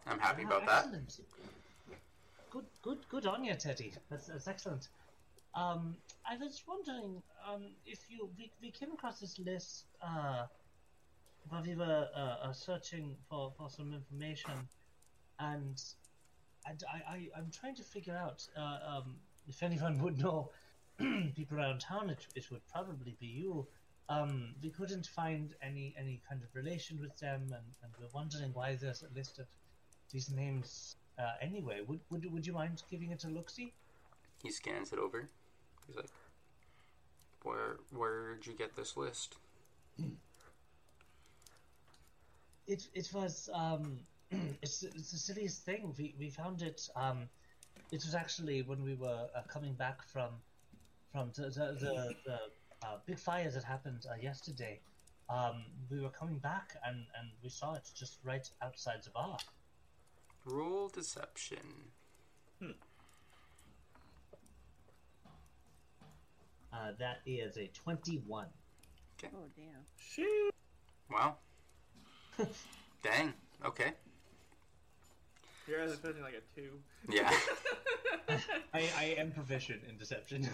I'm happy Ah, about that. excellent. Good, good, good on you, Teddy. That's, that's excellent. Um, I was wondering um, if you we, we came across this list uh, while we were uh, uh, searching for, for some information, and and I, I I'm trying to figure out uh, um, if anyone would know [CLEARS THROAT] people around town. It, it would probably be you. Um, we couldn't find any any kind of relation with them, and, and we're wondering why there's a list of these names uh, anyway. Would, would would you mind giving it a look see? He scans it over. He's like, "Where where'd you get this list?" It it was um [CLEARS THROAT] it's it's the silliest thing. We we found it um it was actually when we were uh, coming back from from the the the, the uh, big fire that happened uh, yesterday. Um, we were coming back and and we saw it just right outside the bar. Roll deception. Uh, that is a twenty-one. Oh damn. Shit. Wow. [LAUGHS] Dang. Okay. Here I was expecting like a two. Yeah. [LAUGHS] I I am proficient in deception.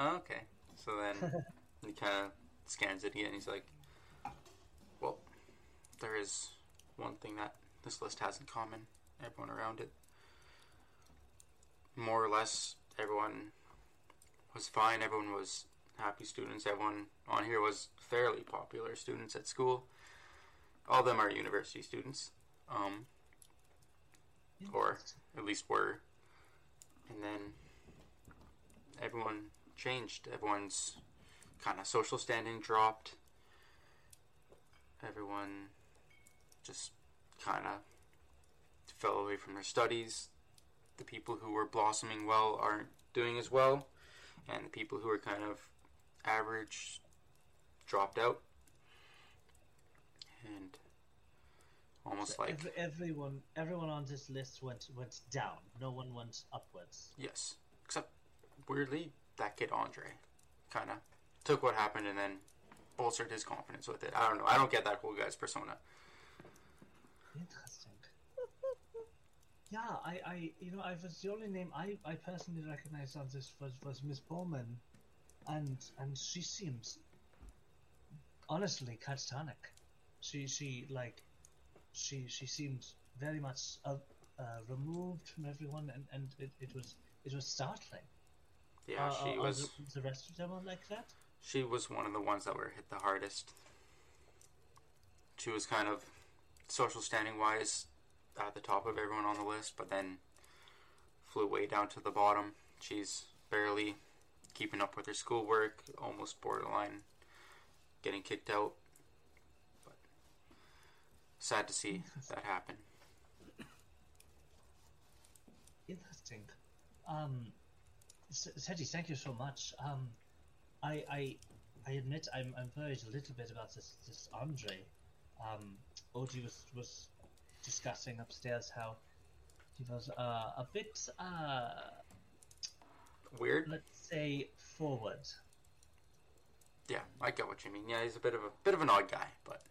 okay. So then [LAUGHS] he kind of scans it again. He's like, "Well, there is one thing that this list has in common. Everyone around it, more or less, everyone was fine. Everyone was happy students. Everyone on here was fairly popular students at school. All of them are university students, um, or at least were. And then everyone changed. Everyone's kind of social standing dropped. Everyone just kind of fell away from their studies. The people who were blossoming well aren't doing as well, and the people who are kind of average dropped out. And almost like Every, everyone everyone on this list went went down. No one went upwards. Yes. Except, weirdly, that kid Andre kind of took what happened and then bolstered his confidence with it. I don't know. I don't get that whole guy's persona. Interesting. [LAUGHS] yeah, I, I, you know, I was the only name I, I personally recognized on this was, was Miss Bowman, and and she seems honestly catatonic. She she like she she seemed very much uh, uh, removed from everyone, and, and it, it was it was startling. Yeah, Uh, she was. the, rest of them are like that. She was one of the ones that were hit the hardest. She was kind of social standing wise at the top of everyone on the list, but then flew way down to the bottom. She's barely keeping up with her schoolwork, almost borderline getting kicked out. Sad to see that happen. Interesting. Um, S- Teddy, thank you so much. Um, I, I, I admit I'm, I'm worried a little bit about this, this Andre. Um, Odie was, was discussing upstairs how he was uh, a bit, uh, Weird. let's say, forward. Yeah, I get what you mean. Yeah, he's a bit of a bit of an odd guy, but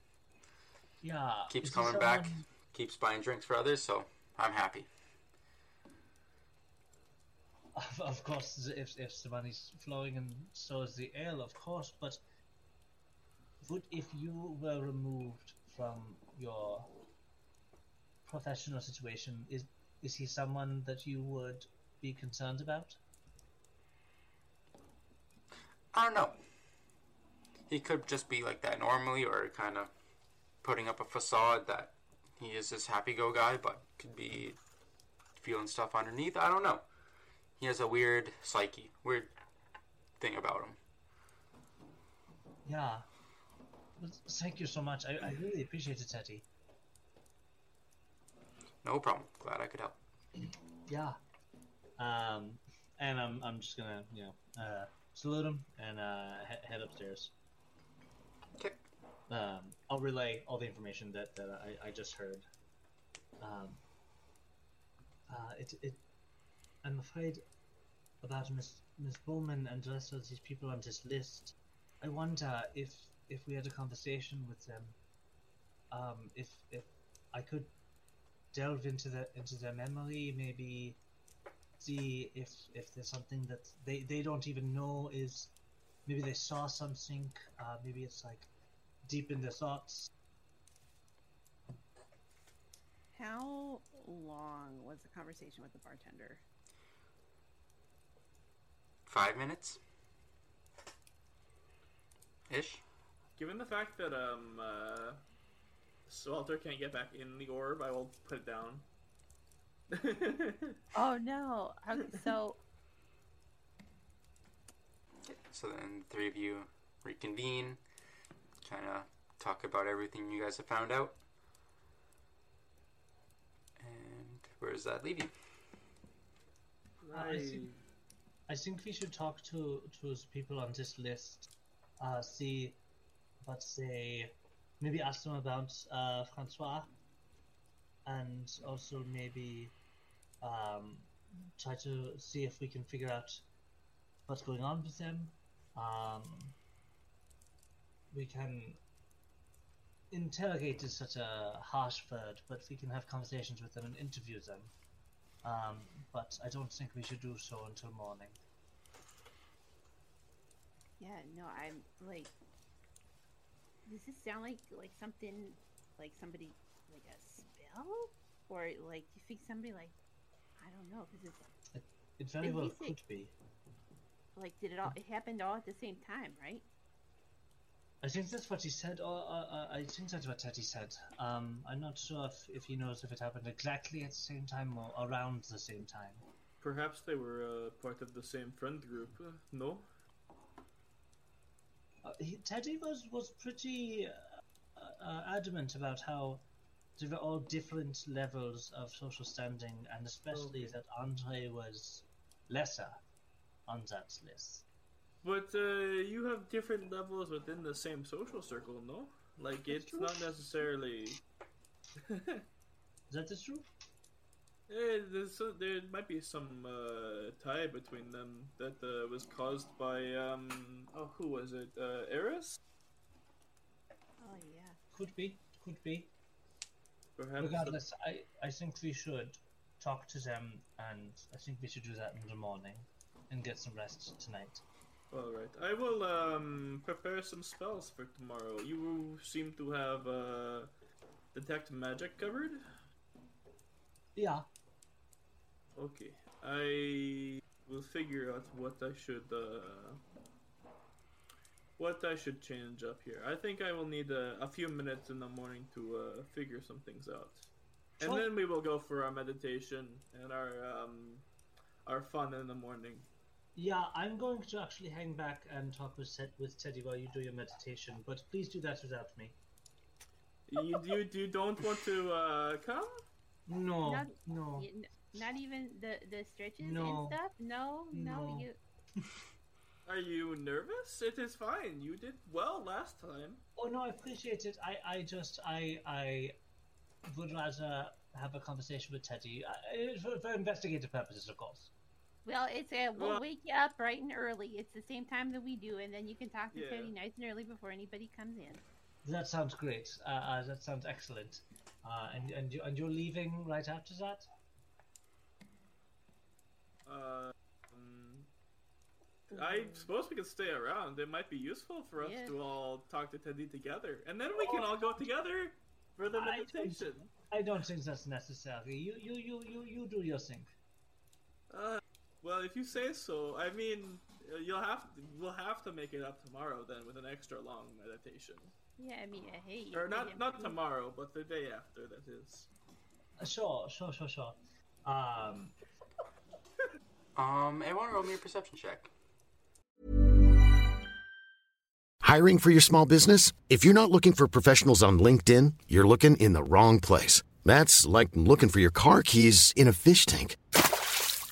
Yeah. keeps coming back, keeps buying drinks for others, so I'm happy. Of, of course, if, if the money's flowing and so is the ale, of course, but would if you were removed from your professional situation, is is he someone that you would be concerned about? I don't know. He could just be like that normally, or kind of putting up a facade that he is this happy-go guy, but could be feeling stuff underneath. I don't know. He has a weird psyche, weird thing about him. Yeah. Thank you so much. I, I really appreciate it, Teddy. No problem. Glad I could help. Yeah. Um, and I'm I'm just gonna you know uh, salute him and uh, he- head upstairs. Okay. Um, I'll relay all the information that, that I, I just heard. Um, uh, it, it, I'm afraid about Miss Miss Bowman and the rest of these people on this list. I wonder if if we had a conversation with them, um, if if I could delve into the into their memory, maybe see if if there's something that they they don't even know is maybe they saw something. Uh, maybe it's like deep in their thoughts. How long was the conversation with the bartender? Five minutes? Ish? Given the fact that um uh, Swelter can't get back in the orb, I will put it down. [LAUGHS] Oh no! Okay, so So then the three of you reconvene, kind of talk about everything you guys have found out. And where does that leave you? I think, I think we should talk to to those people on this list. Uh, see what they maybe ask them about uh, Francois, and also maybe um, try to see if we can figure out what's going on with them. Um, we can interrogate is such a harsh word, but we can have conversations with them and interview them. Um, but I don't think we should do so until morning. yeah, no, I'm like. Does this sound like like something like somebody like a spell, or like do you think somebody like I don't know because it's It very Did he well could be. like did it all it happened all at the same time, right? I think that's what he said, or uh, I think that's what Teddy said. Um, I'm not sure if, if he knows if it happened exactly at the same time or around the same time. Perhaps they were uh, part of the same friend group. Uh, no? Uh, he, Teddy was was pretty uh, uh, adamant about how there were all different levels of social standing, and especially Okay. that Andre was lesser on that list. But uh, you have different levels within the same social circle, no? Like, it's true. not necessarily. Is that the truth? Eh, there's so, there might be some uh, tie between them that uh, was caused by um oh who was it uh, Eris Oh yeah. Could be, could be. perhaps Regardless, I, I think we should talk to them, and I think we should do that in the morning and get some rest tonight. All right I will um prepare some spells for tomorrow you seem to have uh detect magic covered Yeah, okay I will figure out what I should uh what I should change up here. I think I will need a, a few minutes in the morning to uh, figure some things out, and Sure. then we will go for our meditation and our um, our fun in the morning. Yeah. I'm going to actually hang back and talk with Ted, with Teddy while you do your meditation, but please do that without me. You you, you don't want to uh, come? No, Not- no. Y- n- Not even the the stretches No. and stuff. No, no, No. you. [LAUGHS] Are you nervous? It is fine. You did well last time. Oh no, I appreciate it. I, I just, I, I would rather have a conversation with Teddy I, for, for investigative purposes, of course. Well, it's a we'll Well- wake you up bright and early. It's the same time that we do, and then you can talk to Yeah. Teddy nice and early before anybody comes in. That sounds great. Uh, uh, that sounds excellent. Uh, and and you, and you're leaving right after that? Uh, um, I suppose we can stay around. It might be useful for us Yeah. to all talk to Teddy together, and then we can all go together for the I- meditation. I don't think that's necessary. You you you you, you do your thing. Uh, well, if you say so. I mean, uh, you'll have to, we'll have to make it up tomorrow then with an extra long meditation, Yeah, I mean, uh, hey. or you not can- not tomorrow, but the day after. That is. Uh, sure, sure, sure, sure. Um, [LAUGHS] Um, everyone roll me a perception check. Hiring for your small business? If you're not looking for professionals on LinkedIn, you're looking in the wrong place. That's like looking for your car keys in a fish tank.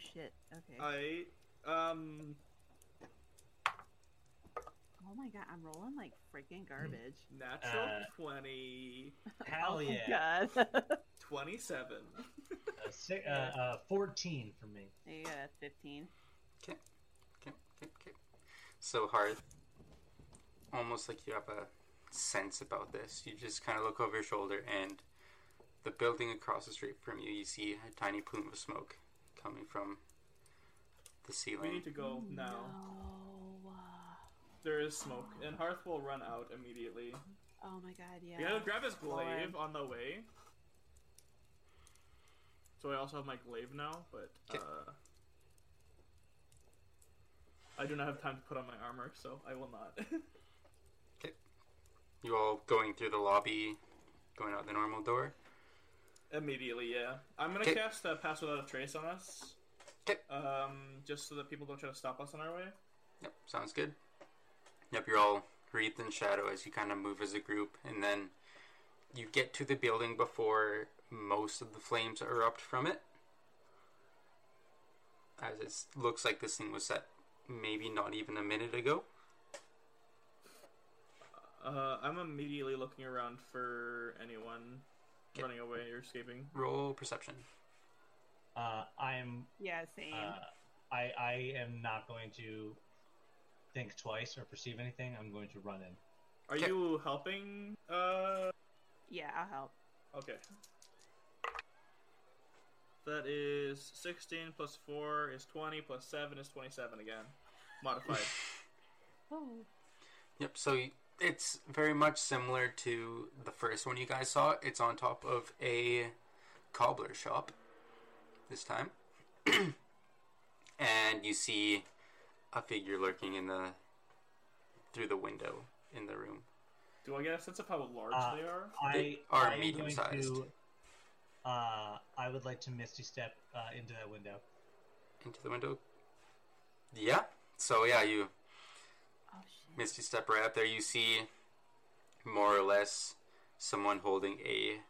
Shit. Okay. I um oh my god, I'm rolling like freaking garbage. [LAUGHS] natural Uh, 20 Hell oh yeah. my god. [LAUGHS] 27. Uh, si- uh, uh, 14 for me. you got a 15. Okay, okay, okay, okay. So hard. Almost like you have a sense about this. You just kind of look over your shoulder, and the building across the street from you, you see a tiny plume of smoke coming from the ceiling. we need to go now. No. There is smoke, and Hearth will run out immediately. Oh my god, yeah. We gotta grab his Lord. glaive on the way. So I also have my glaive now, but uh, I do not have time to put on my armor, so I will not. [LAUGHS] Okay. You all going through the lobby, going out the normal door. Immediately, yeah. I'm gonna Okay. cast uh, Pass Without a Trace on us. Okay. Um, just so that people don't try to stop us on our way. Yep, sounds good. Yep, you're all wreathed in shadow as you kind of move as a group, and then you get to the building before most of the flames erupt from it. As it looks like this thing was set maybe not even a minute ago. Uh, I'm immediately looking around for anyone Okay. running away or escaping. Roll perception. Uh, I'm. Yeah, same. Uh, I I am not going to think twice or perceive anything. I'm going to run in. Are Okay. you helping? Uh, yeah, I'll help. okay. That is 16 plus 4 is 20 plus 7 is 27 again. Modified. Oh. [LAUGHS] Yep, so y- it's very much similar to the first one you guys saw. It's on top of a cobbler shop this time. [CLEARS THROAT] and you see a figure lurking in the through the window in the room. Do I get a sense of how large Uh, they are? I They are I am medium-sized. to, Uh, I would like to misty step uh, into that window. Into the window. Yeah. So yeah, you shit. Misty step right up there. You see more or less someone holding a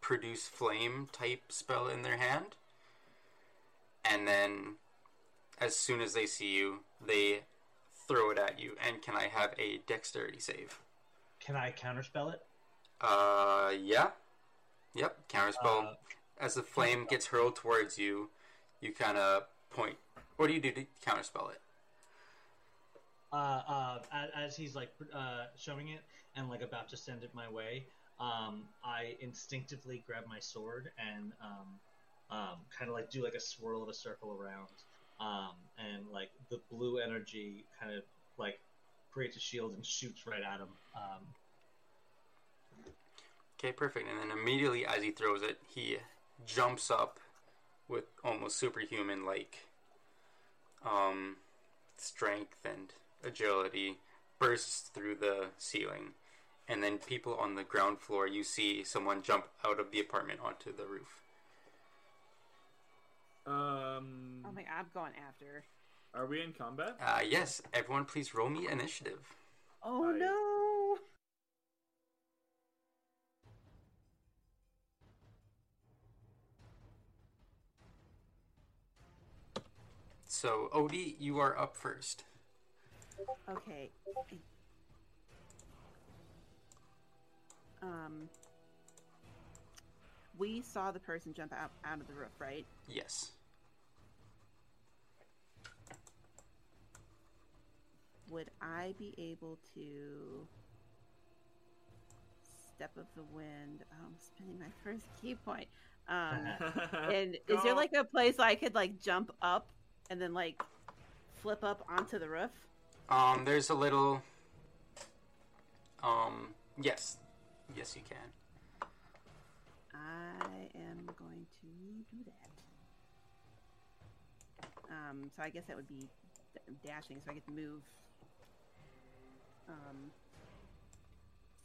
produce flame type spell in their hand. And then as soon as they see you, they throw it at you. And can I have a dexterity save? Can I counterspell it? Uh, yeah. Yep, counterspell. Uh, as the flame gets hurled towards you, you kind of point. What do you do to counterspell it? Uh, uh, as, as he's like uh, showing it and like about to send it my way, um, I instinctively grab my sword and um, um, kind of like do like a swirl of a circle around, um, and like the blue energy kind of like creates a shield and shoots right at him. Um, Okay, perfect. And then immediately as he throws it, he jumps up with almost superhuman like um, strength and agility, bursts through the ceiling. And then people on the ground floor, you see someone jump out of the apartment onto the roof. Um, Oh my god, I'm going after. are we in combat? Uh, yes, everyone please roll me initiative. Oh I- no. So, Odie, you are up first. Okay. Um, we saw the person jump out out of the roof, right? Yes. Would I be able to step of the wind? Oh, I'm spending my [LAUGHS] first ki point. Um, [LAUGHS] and is there like a place I could like jump up and then like flip up onto the roof? Um, there's a little Um, yes, yes, you can. I am going to do that. Um, so I guess that would be dashing, so I get to move um,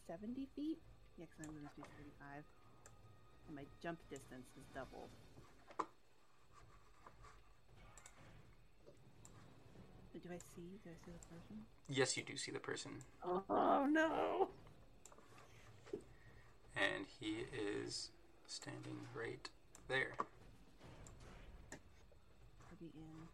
70 feet? Yeah, because I'm moving to 35. And my jump distance is doubled. Do I see? Do I see the person? Yes, you do see the person, Oh no! and he is standing right there. I'll be in.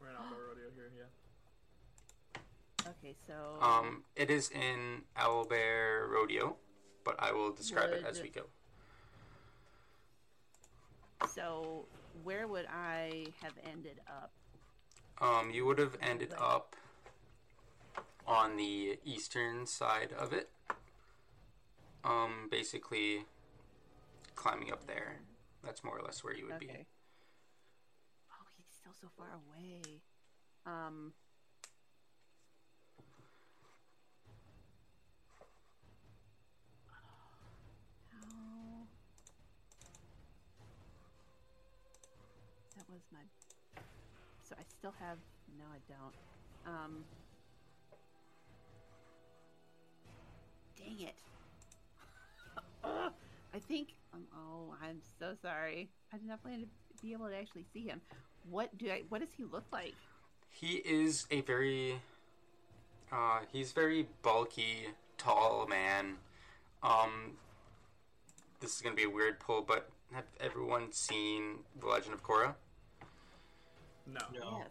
We're in Owlbear Rodeo here, yeah. Okay, so. Um, it is in Owlbear Rodeo, but I will describe it as we go. So, where would I have ended up? Um, you would have ended up on the eastern side of it. Um, basically climbing up there. That's more or less where you would be. Oh, he's still so far away. Um. How? That was my. So I still have. No, I don't. Um. Dang it. [LAUGHS] I think. Um, oh, I'm so sorry. I did not plan to be able to actually see him. What do I? What does he look like? He is a very uh, he's very bulky, tall man. Um, this is gonna be a weird pull, but have everyone seen The Legend of Korra? No. No. Yes.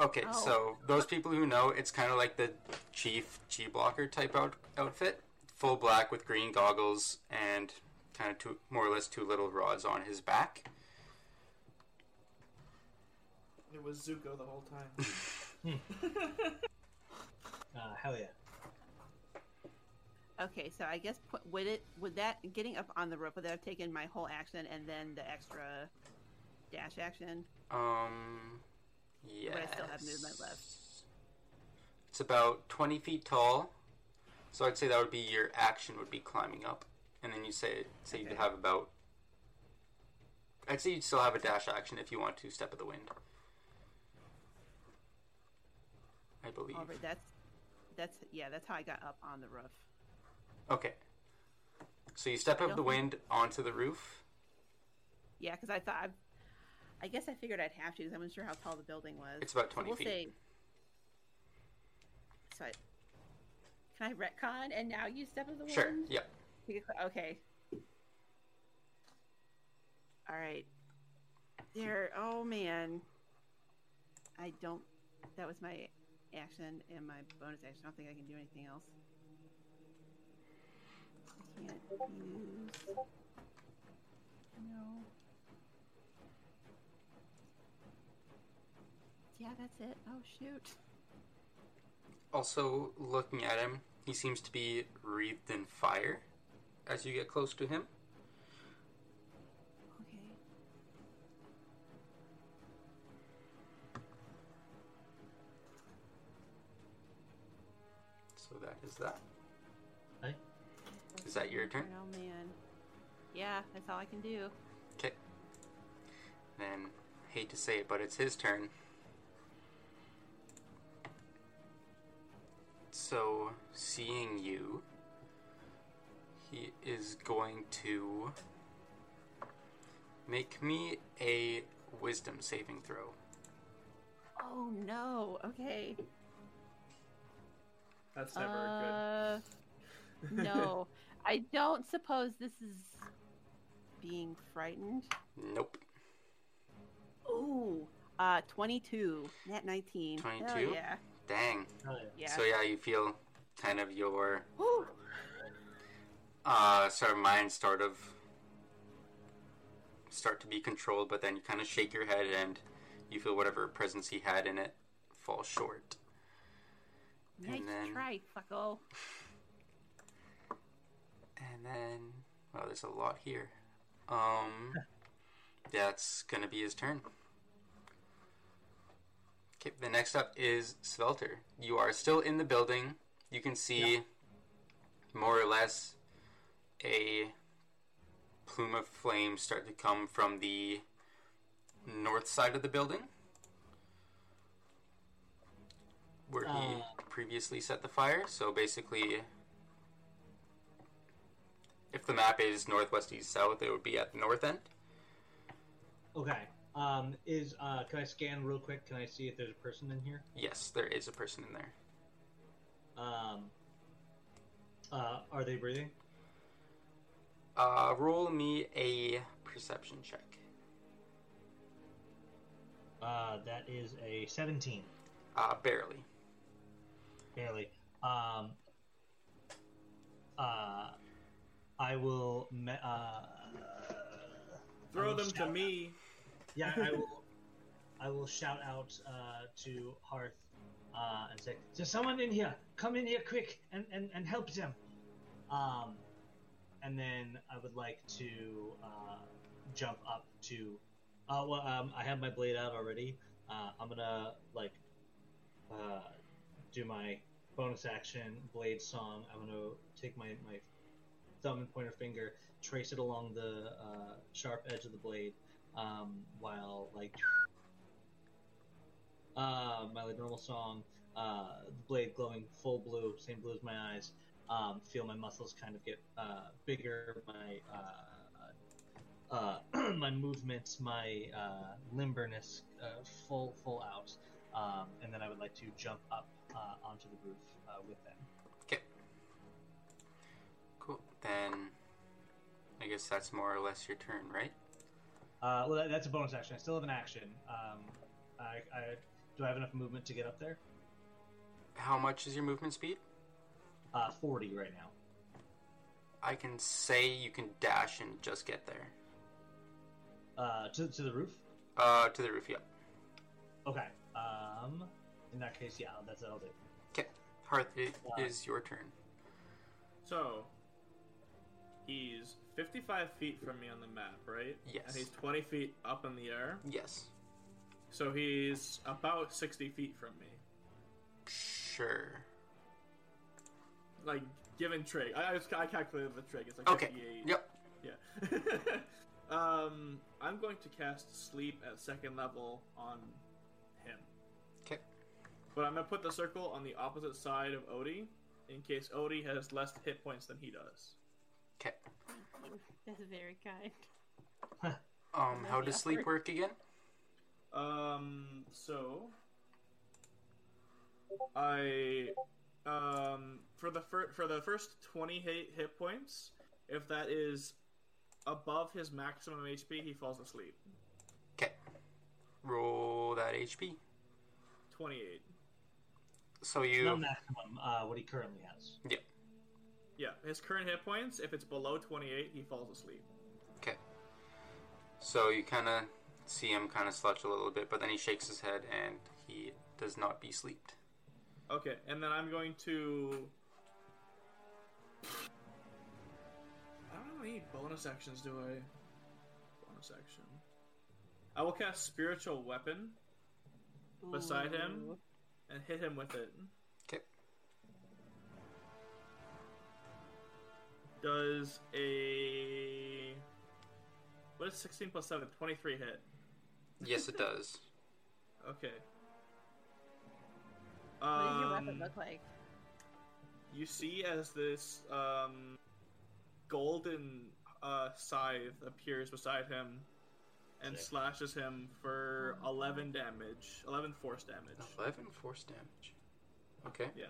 Okay, Oh. so those people who know, it's kind of like the chief G blocker type out- outfit, full black with green goggles and kind of two, more or less two little rods on his back. It was Zuko the whole time. [LAUGHS] Uh, hell yeah. Okay, so I guess put, would it would that getting up on the roof would that have taken my whole action and then the extra dash action? Um, yes. But I still have movement left. It's about 20 feet tall, so I'd say that would be your action would be climbing up, and then you say say you'd have about. I'd say you'd still have a dash action if you want to step of the wind. I believe. All right, that's that's yeah, that's how I got up on the roof. Okay. So you step of the wind onto the roof. Yeah, because I thought I, I guess I figured I'd have to because I wasn't sure how tall the building was. It's about So 20 we'll feet. Say, so I, can I retcon and now you step of the Sure. Yep. Take a cl- Okay. All right. There. Oh man. I don't. That was my action and my bonus action. I don't think I can do anything else. I can't use. No. Yeah, that's it. Oh shoot. Also, looking at him, he seems to be wreathed in fire as you get close to him. Okay. So that is that. Hey. Is that your turn? Oh man. Yeah, that's all I can do. Okay. Then, hate to say it, but it's his turn. So, seeing you, he is going to make me a wisdom saving throw. Oh no. Okay. That's never good. Uh, no, I don't suppose this is being frightened. Nope. Ooh, uh, twenty-two, net nineteen. Hell 22? yeah, Dang. Hell yeah. yeah. So, yeah, you feel kind of your Ooh. uh, sort of mind sort of start to be controlled, but then you kind of shake your head and you feel whatever presence he had in it fall short. Nice then- try, fucko. And then, well, there's a lot here. Um, [LAUGHS] that's gonna be his turn. Okay, the next up is Swelter. You are still in the building. You can see more or less a plume of flame start to come from the north side of the building where he Uh. previously set the fire. So basically, if the map is northwest, east, south, it would be at the north end. Okay. Um, is uh, can I scan real quick? Can I see if there's a person in here? Yes, there is a person in there. Um, uh, are they breathing? Uh, roll me a perception check. Uh, that is a 17. Uh, barely. Barely. Um, uh, I will. Me- uh, I Throw will them to shout- me. Yeah, I will. I will shout out uh, to Hearth uh, and say, "There's someone in here. Come in here quick and, and, and help them." Um, and then I would like to uh, jump up to. Uh, well, um, I have my blade out already. Uh, I'm gonna like uh, do my bonus action blade song. I'm gonna take my, my thumb and pointer finger, trace it along the uh, sharp edge of the blade, um, while like uh, my like, normal song, uh, the blade glowing full blue, same blue as my eyes. Um, feel my muscles kind of get uh, bigger, my uh, uh, [CLEARS THROAT] my movements, my uh, limberness, full full out, um, and then I would like to jump up uh, onto the roof with them. Okay. Cool. Then I guess that's more or less your turn, right? Uh, well, that, that's a bonus action. I still have an action. Um, I, I do I have enough movement to get up there? How much is your movement speed? Uh, Forty right now. I can say you can dash and just get there. Uh, to to the roof. Uh, to the roof, yeah. Okay. Um, in that case, yeah, that's what I'll do. Okay. Hearth, it Wow. is your turn. So, he's 55 feet from me on the map, right? Yes. And he's 20 feet up in the air. Yes. So he's about 60 feet from me. Sure. Like, given trig. I, I, I calculated the trig. It's like Okay. 58. Yep. Yeah. [LAUGHS] um, I'm going to cast Sleep at second level on him. Okay. But I'm going to put the circle on the opposite side of Odie in case Odie has less hit points than he does. Okay. That's very kind. [LAUGHS] Um, how does sleep work again? Um, so I um for the fir- for the first 20 hit, hit points, if that is above his maximum HP, he falls asleep. Okay. Roll that HP. 28. So you. No maximum. Uh, what he currently has. Yeah. Yeah, his current hit points, if it's below 28, he falls asleep. Okay. So you kind of see him kind of slouch a little bit, but then he shakes his head and he does not be sleeped. Okay, and then I'm going to I don't know any bonus actions, do I? Bonus action. I will cast spiritual weapon beside him and hit him with it. Does a what is 16 plus 7? 23 hit. Yes, it does. Okay. What does your weapon Um, look like? You see as this um, golden uh, scythe appears beside him and Sick. slashes him for 11 damage, 11 force damage. 11 force damage. Okay. Yeah.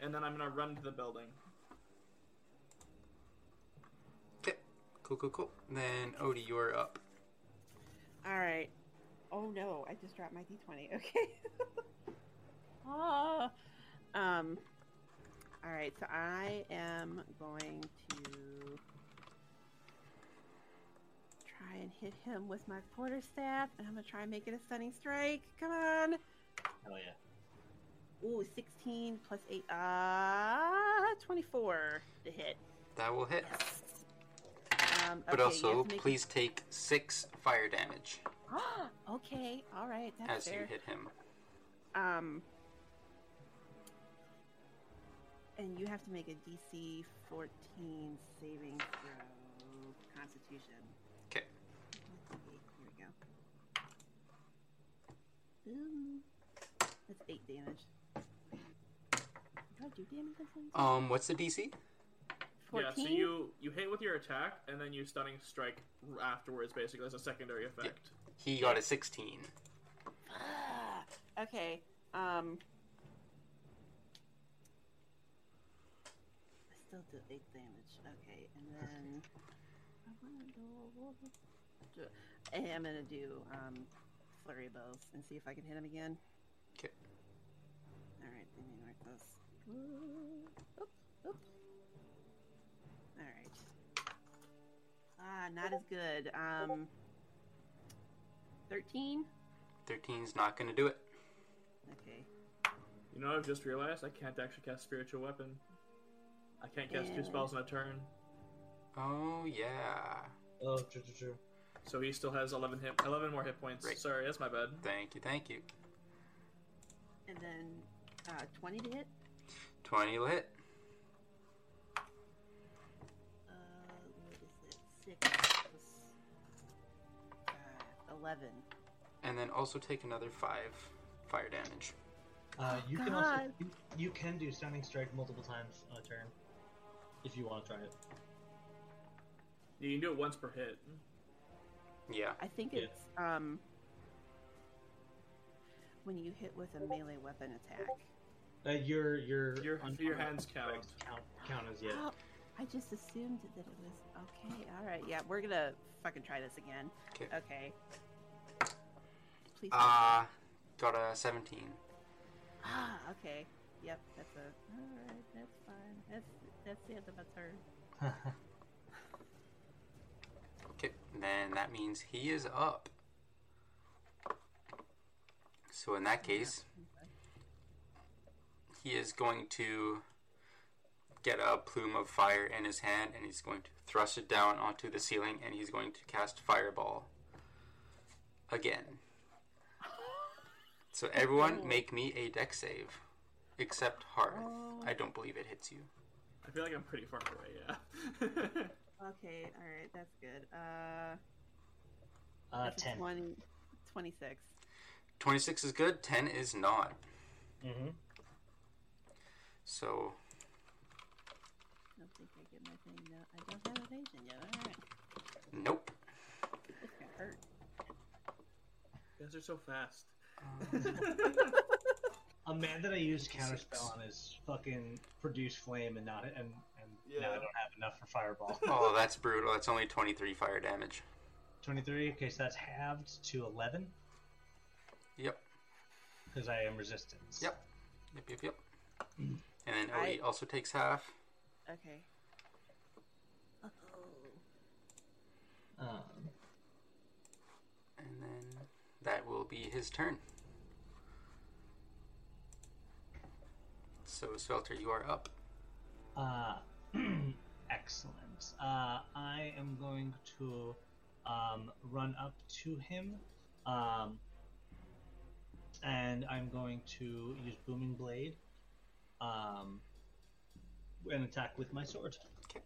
And then I'm gonna run to the building. Cool, cool, cool. Then, Odie, you're up. All right. Oh no, I just dropped my d20. [LAUGHS] Okay. Ah, um. All right, so I am going to try and hit him with my quarterstaff, and I'm gonna try and make it a stunning strike. Come on. Hell yeah. Ooh, 16 plus 8. Ah, 24 to hit. That will hit. Um, But okay, you also, please take 6 fire damage [GASPS] okay, all right, that's as fair. you hit him. Um. And you have to make a DC 14 saving throw Constitution. Okay. Here we go. Boom. That's 8 damage. Do I do damage? Um, what's the DC? 14? Yeah, so you you hit with your attack and then you stunning strike afterwards, basically as a secondary effect. He got a 16. Ah, okay. Um. I still do eight damage. Okay, and then I wanna do. And I'm gonna do um, flurry bows and see if I can hit him again. Okay. All right, let me mark those. Ooh, Oop, oop. All right. Ah, not as good. Um. Thirteen. 13's not gonna do it. Okay. You know I've just realized? I can't actually cast spiritual weapon. I can't cast two spells in a turn. Oh, yeah. Oh, true, true, true. So he still has 11 hit, 11 more hit points. Right. Sorry, that's my bad. Thank you, thank you. And then uh, 20 to hit. 20 will hit. Is it? 6 plus 5. 11. And then also take another 5 fire damage. Uh, you can also you, you can do stunning strike multiple times on a turn, if you want to try it. You can do it once per hit. Yeah. I think Yeah. it's um when you hit with a melee weapon attack. Uh, your your Your- your hands count. count count as yeah. [GASPS] I just assumed that it was okay. All right, yeah, we're gonna fucking try this again. 'Kay. Okay. Please. Uh, got a 17. ah, okay. Yep, that's a. All right, that's fine. That's that's the end of my turn. [LAUGHS] Okay, then that means he is up. So in that case, he is going to get a plume of fire in his hand and he's going to thrust it down onto the ceiling and he's going to cast fireball again. So everyone make me a dex save except Hearth. I don't believe it hits you. I feel like I'm pretty far away, yeah. [LAUGHS] Okay, all right, that's good. Uh, Uh, that's ten. 20, 26. 26 is good, 10 is not. Mm-hmm. So I don't think I get my thing. No, I don't have evasion yet. All right, nope. this gonna hurt. you guys are so fast. [LAUGHS] A man that I used counterspell on is fucking produce flame and not and and now I don't have enough for fireball. [LAUGHS] Oh, that's brutal. That's only 23 fire damage. Twenty three. Okay, so that's halved to eleven Yep. because I am resistance. Yep. Yep, yep, yep. [CLEARS THROAT] And then Odie I- also takes half. Okay. Oh. Um, And then that will be his turn. So, Swelter, you are up. Uh, [CLEARS THROAT] excellent. Uh, I am going to um, run up to him, um, and I'm going to use Booming Blade um, and attack with my sword. Okay.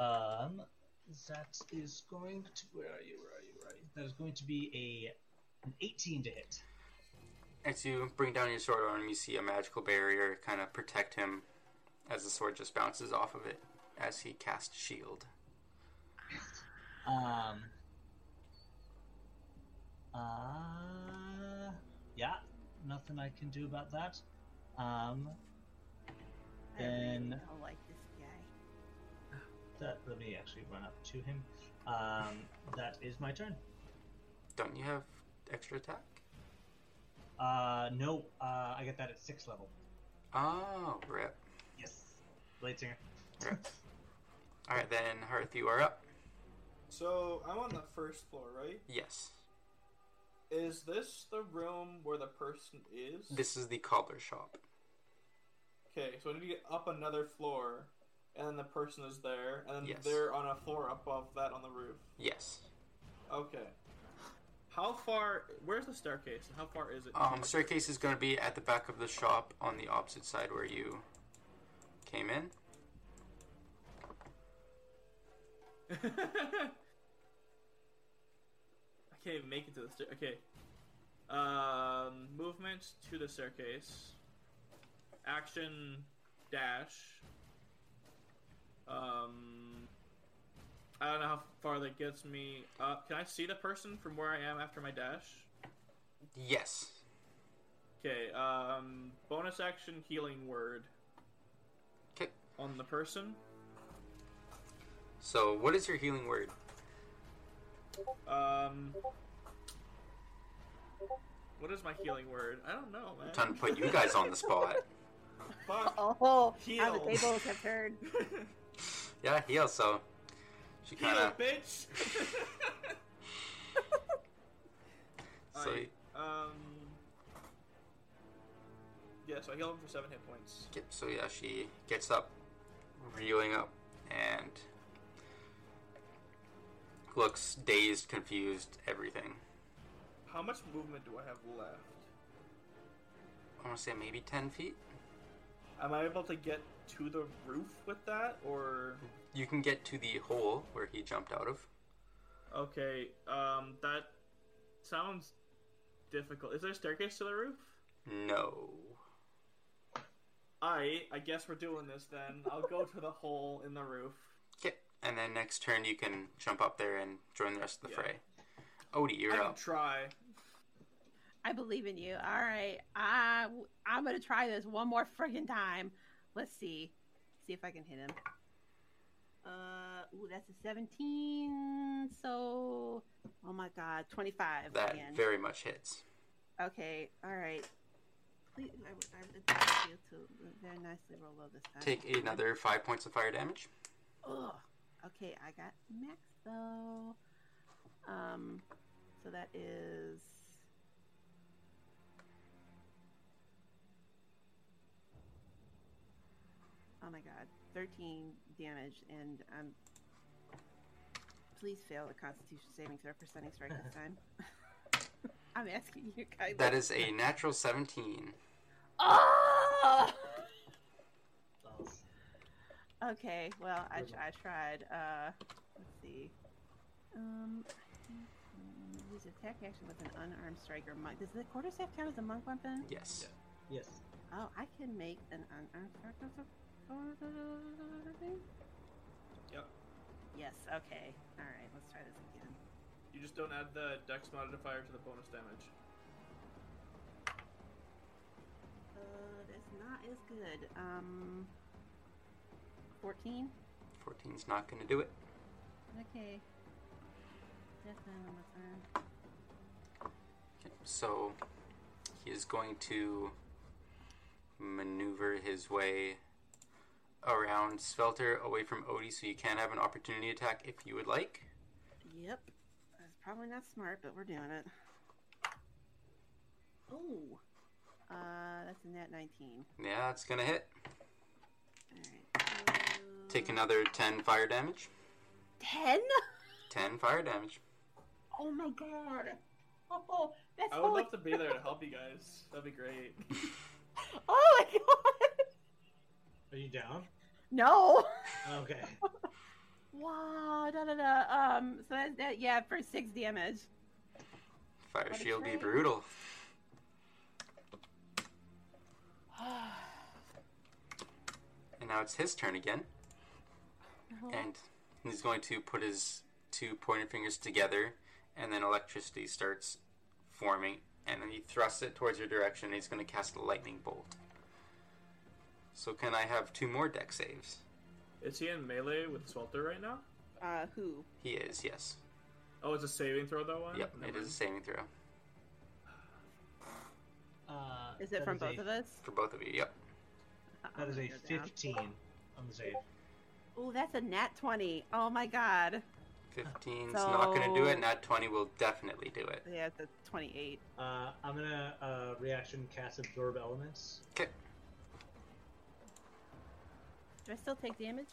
Um, that is going to where are you? Where are you? Where are you? That is going to be a an 18 to hit. As you bring down your sword on him, you see a magical barrier kind of protect him as the sword just bounces off of it as he casts shield. Um. Uh. Yeah. Nothing I can do about that. Um. I really don't like this guy. [SIGHS] that. Let me actually run up to him. Um. That is my turn. Don't you have extra attack? Uh. No. Uh. I get that at sixth level. Oh, rip. Yes. Blade Singer. Rip. Alright, then, Hearth, you are up. So, I'm on the first floor, right? Yes. Is this the room where the person is? This is the cobbler shop. Okay, so I need to get up another floor, and then the person is there, and then Yes. they're on a floor above that on the roof. Yes. Okay. How far? Where's the staircase? And how far is it? Um, staircase is going to be at the back of the shop on the opposite side where you came in. [LAUGHS] Even make it to the stair. Okay. Um, movement to the staircase. Action dash. Um, I don't know how far that gets me up. Can I see the person from where I am after my dash? Yes. Okay. Um, bonus action healing word Okay. on the person. So, what is your healing word? Um, what is my healing word? I don't know, man. I'm to put you guys on the spot. Fuck. [LAUGHS] Oh, how the Heal. tables have turned. [LAUGHS] Yeah, heal. So, she kind of. bitch. [LAUGHS] So, I, um. Yeah, so I heal him for seven hit points. Yep, so yeah, she gets up, reeling up, and looks dazed, confused, everything. How much movement do I have left? I want to say maybe 10 feet. Am I able to get to the roof with that, or You can get to the hole where he jumped out of. okay? Um, that sounds difficult. Is there a staircase to the roof? No. I I guess we're doing this then. I'll go to the hole in the roof. Okay, and then next turn you can jump up there and join the rest of the Yeah. fray. Odie, you're can up. try. I believe in you. All right, I I'm gonna try this one more friggin' time. Let's see, see if I can hit him. Uh, ooh, that's a 17. So, oh my god, 25 That again. very much hits. Okay, all right. Please, I, would- I would like you to very nicely roll low this time. Take another 5 points of fire damage. Ugh. Okay, I got max though. Um, so that is. Oh my god, 13 damage, and um, please fail the Constitution saving throw for Stunning Strike this time. [LAUGHS] I'm asking you guys. That is a natural 17. Oh! [LAUGHS] Balls. Okay, well, I, I tried. Uh, let's see. Um, use attack action with an unarmed striker monk. Does the quarterstaff count as a monk weapon? Yes. Yes. Oh, I can make an unarmed striker. as a- Yep. Yes. Okay. All right. Let's try this again. You just don't add the dex modifier to the bonus damage. Uh, that's not as good. Um, fourteen. 14's not going to do it. Okay. That's on my turn. Okay, so he is going to maneuver his way around Swelter away from Odie so you can have an opportunity attack if you would like. Yep. That's probably not smart, but we're doing it. Oh. Uh, that's a net 19. Yeah, it's going to hit. Alright. Take another 10 fire damage. 10? 10 fire damage. Oh my god. Oh, that's I would love to be there to help you guys. That'd be great. [LAUGHS] [LAUGHS] Oh my god. Are you down? No. Okay. [LAUGHS] wow. Da da da. Um, so that's that, yeah, for 6 damage. Fire What shield be trade. brutal. [SIGHS] [SIGHS] [SIGHS] And now it's his turn again. And he's going to put his two pointer fingers together, and then electricity starts forming. And then he thrusts it towards your direction, and he's going to cast a lightning bolt. So, can I have two more dex saves? Is he in melee with Swelter right now? Uh, who? He is, yes. Oh, it's a saving throw that One. Yep, Never it is a saving throw. Uh, Is it from a- both of us? For both of you, yep. That is a 15 on the save. Oh, that's a nat 20. Oh my god. 15's not going to do So- it. Nat 20 will definitely do it. Yeah, it's a 28. Uh, I'm gonna uh, reaction cast absorb elements. Okay. Do I still take damage?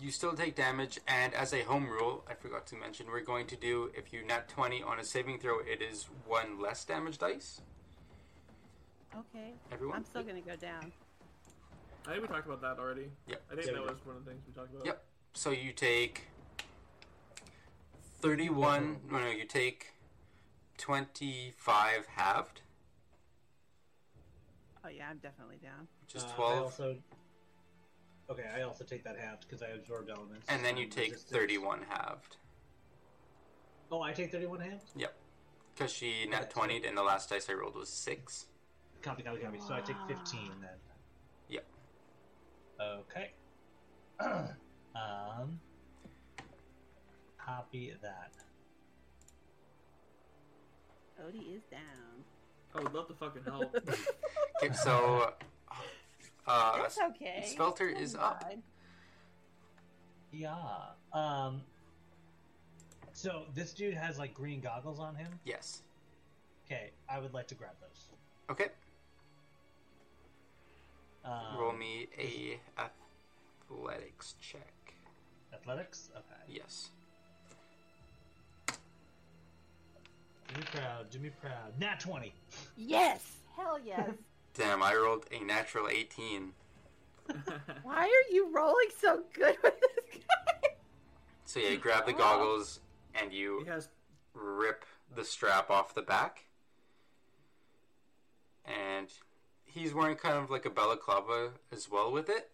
you still take damage, and as a home rule, I forgot to mention, we're going to do if you nat 20 on a saving throw, it is one less damage dice. Okay. Everyone? I'm still gonna go down. I think we talked about that already. Yep. I think Yeah, that was one of the things we talked about. Yep. So you take 31. No, no, you take 25 halved, Oh yeah, I'm definitely down. which is Uh, I 12. also... Okay, I also take that halved because I absorbed elements. And then you take resistance. 31 halved. Oh, I take 31 halved? Yep. Because she nat Okay, 20 and the last dice I rolled was 6. Copy, copy, copy. So I take 15 then. Yep. Okay. [CLEARS THROAT] um. Copy that. Odie is down. I would love to fucking help. [LAUGHS] Okay, so. Uh, That's okay. Swelter is up. Yeah. Um. So this dude has like green goggles on him. Yes. Okay, I would like to grab those. Okay. Um, Roll me a athletics check. athletics. Okay. Yes. Do me proud. Do me proud. Nat twenty. Yes. Hell yes. [LAUGHS] Damn, I rolled a natural 18. [LAUGHS] Why are you rolling so good with this guy? So yeah, you grab the goggles and you has rip the strap off the back. And he's wearing kind of like a balaclava as well with it,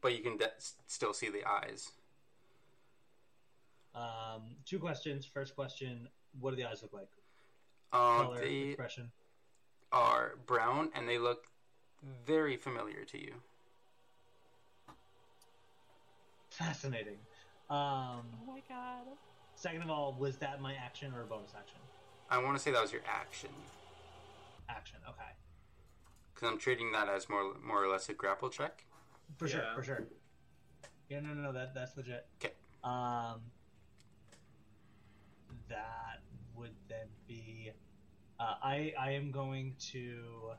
but you can de- still see the eyes. Um. Two questions. First question: What do the eyes look like? Uh, Color, they expression. are brown and they look very familiar to you. Fascinating. Um. Oh my god. Second of all, was that my action or a bonus action? I want to say that was your action Action. Okay. Because I'm treating that as more more or less a grapple check. For sure. For sure. Yeah. No. No. No. That that's legit. Okay. Um. That would then be. Uh, I I am going to.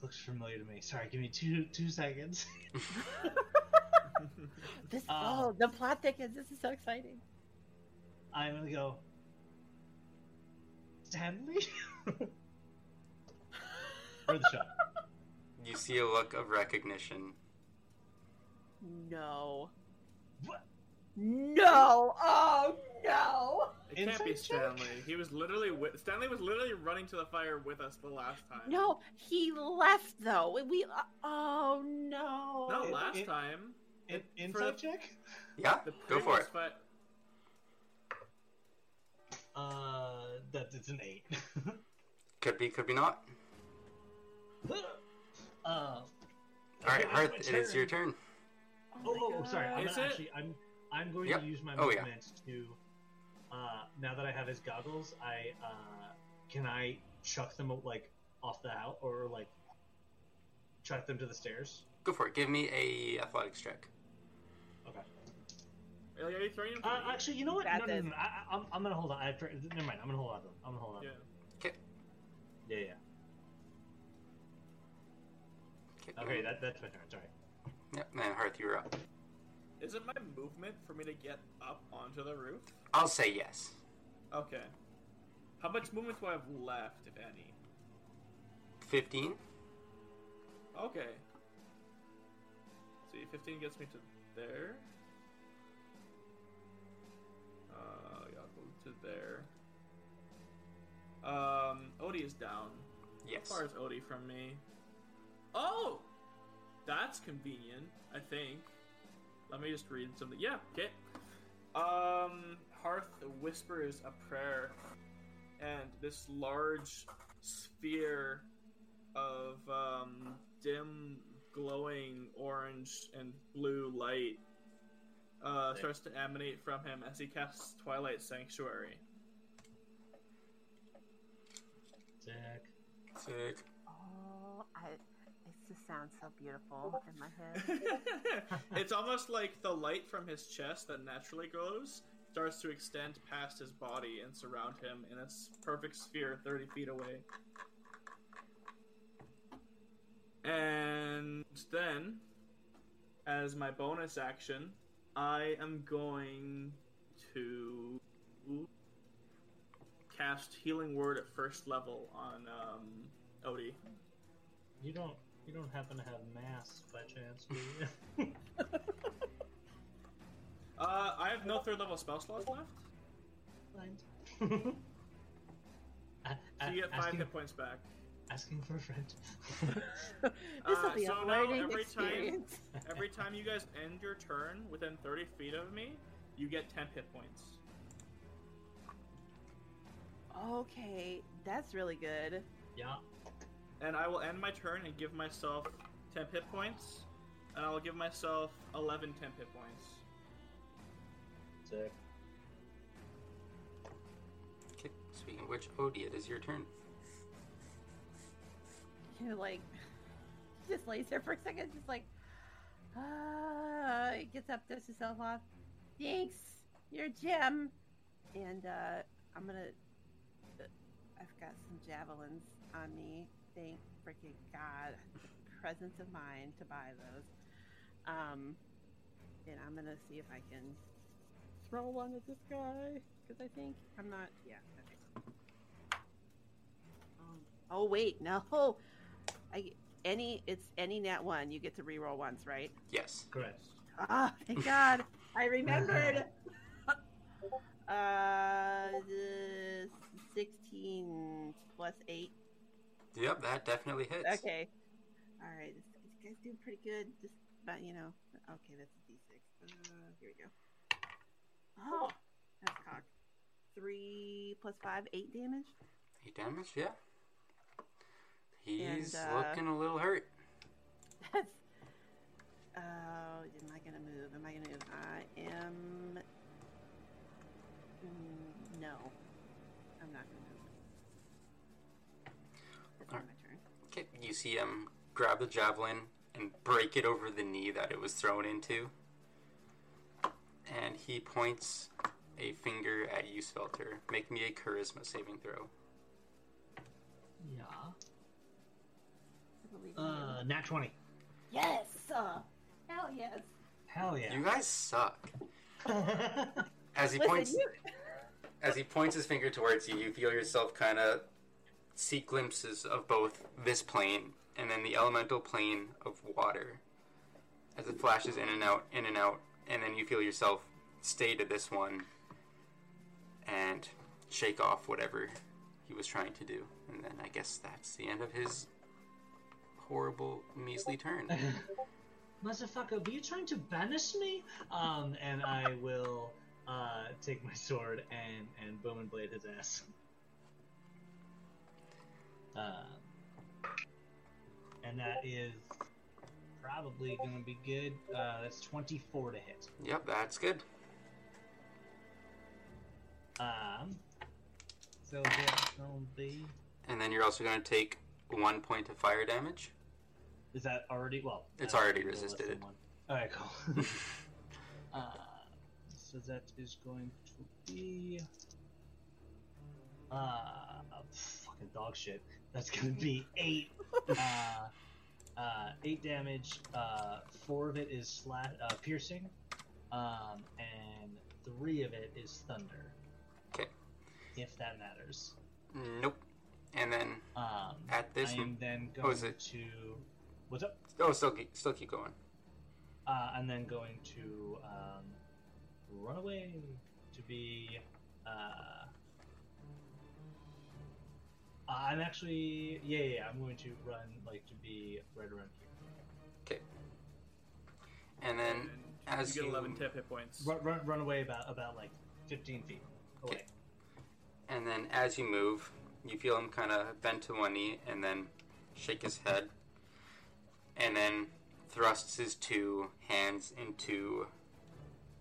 Looks familiar to me. Sorry, give me two two seconds. [LAUGHS] This Uh, oh, the plot thickens. This is so exciting. I'm gonna go. Stanley. [LAUGHS] For the shot. You see a look of recognition. No. What? No. Oh no. It can't be Insight check? Stanley. He was literally with Stanley was literally running to the fire with us the last time. No, he left though. We. uh, oh no. not It- last it- time. In, For insight the- check. Yeah, The go for it. Fight, Uh, that it's an eight. [LAUGHS] Could be, could be not. Uh, [LAUGHS] All right, okay, Hearth, that's it my is your turn. Oh, oh, oh, sorry. I'm Is gonna it? actually. I'm. I'm going Yep. to use my Oh, yeah. movement to. Uh, now that I have his goggles, I uh, can I chuck them like off the house or like chuck them to the stairs. Go for it. Give me a athletics check. Okay. Are you throwing him? to Uh, me? actually, you know what? No, no, no, no. I, I- I'm, I'm gonna hold on. I, never mind. I'm gonna hold on to them. I'm gonna hold on. Yeah. Okay. Yeah, yeah. Okay. Okay, that, that's my turn. Sorry. Yep, and Hearth, you're up. Is it my movement for me to get up onto the roof? I'll say yes. Okay. How much movement do I have left, if any? 15? Okay. See, 15 gets me to there. Uh, yeah, I'll go to there. Um, Odie is down. Yes. How far is Odie from me? Oh! That's convenient, I think. Let me just read something. Yeah, okay. Um, Hearth whispers a prayer, and this large sphere of um, dim, glowing orange and blue light uh, starts to emanate from him as he casts Twilight Sanctuary. Sick. Sick. Oh, I. It just sounds so beautiful in my head. [LAUGHS] it's almost like the light from his chest that naturally glows starts to extend past his body and surround him in a s- perfect sphere 30 feet away. And then as my bonus action, I am going to cast Healing Word at first level on um, Odie. You don't you don't happen to have mass by chance, do you? [LAUGHS] Uh, I have no third level spell slots left. Mind. [LAUGHS] A- So you get five asking, hit points back. asking for [LAUGHS] a friend. this will Uh, be so a now learning every time- Every time you guys end your turn within 30 feet of me, you get 10 hit points. Okay, that's really good. yeah. And I will end my turn and give myself 10 hit points. And I will give myself 11 10 hit points. Sick. Okay, speaking of which, Odie, it is your turn. You're like, he [LAUGHS] just lays there for a second, just like, ah, he gets up, dust himself off. Thanks, you're a gem. And uh, I'm gonna. uh, I've got some javelins on me. Thank freaking God. Presence of mind to buy those. Um, and I'm gonna see if I can throw one at this guy. Because I think I'm not. Yeah. Okay. Um, oh wait, [LAUGHS] no. I any it's any net one. You get to reroll once, right? Yes. Correct. Ah, thank God. I remembered. [LAUGHS] uh, 16 plus 8. Yep, that definitely hits. Okay. All right. This, this guy's doing pretty good. Just about, you know. Okay, that's a d6. Uh, here we go. Oh, that's cock. 3 plus 5, 8 damage. Eight damage, yeah. He's uh, looking a little hurt. [LAUGHS] That's. Oh, am I gonna move? Am I gonna move? I am. Mm, no, I'm not gonna move. That's not Alright. my turn. Okay, you see him grab the javelin and break it over the knee that it was thrown into. And he points a finger at you, Swelter. Make me a charisma saving throw. Yeah. I believe in you. Uh, nat 20. yes, uh, hell yes. Hell yeah. You guys suck. [LAUGHS] As he Listen, points you. as he points his finger towards you, you feel yourself kind of see glimpses of both this plane and then the elemental plane of water as it flashes in and out, in and out, and then you feel yourself stay to this one and shake off whatever he was trying to do. And then I guess that's the end of his horrible, measly turn. [LAUGHS] Motherfucker, were you trying to banish me? Um, and I will uh, take my sword and, and booming blade his ass. [LAUGHS] Um, and that is probably going to be good. Uh, that's 24 to hit. yep, that's good. Um, so that's going to be. And then you're also going to take one point of fire damage. Is that already? Well, It's already roll less than resisted. one. Alright, cool. [LAUGHS] uh, so that is going to be. Uh, fucking dog shit. That's gonna be eight. uh, uh, eight damage. Uh, four of it is slat uh, piercing, um, and three of it is thunder. 'Kay. If that matters. Nope. And then Um, At this I am then oh, going is it- to. What's up? oh, still keep, still keep going. Uh, and then going to um, run away to be. Uh, I'm actually yeah, yeah yeah, I'm going to run like to be right around here. Okay. And then And as you get you 11 tip hit points. Run, run, run away about about like 15 feet away. Okay. and then as you move, you feel him kind of bend to one knee and then shake his head, and then thrusts his two hands into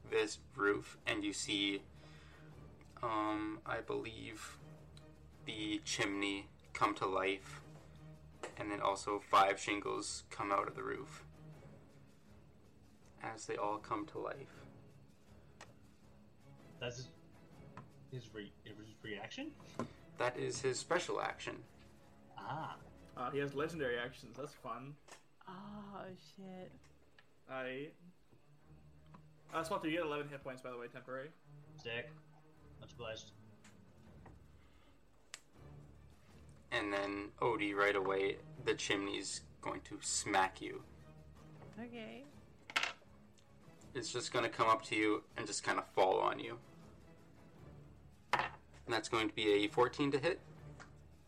this roof, and you see, um, I believe, the chimney come to life, and then also five shingles come out of the roof as they all come to life. That's his, his, re, his reaction. That is his special action. Ah, Uh, he has legendary actions. That's fun. Oh shit. I. Uh, Swelter, you get 11 hit points, by the way, temporary. Sick. Much obliged. And then Odie right away, the chimney's going to smack you. Okay. It's just going to come up to you and just kind of fall on you. And that's going to be a 14 to hit.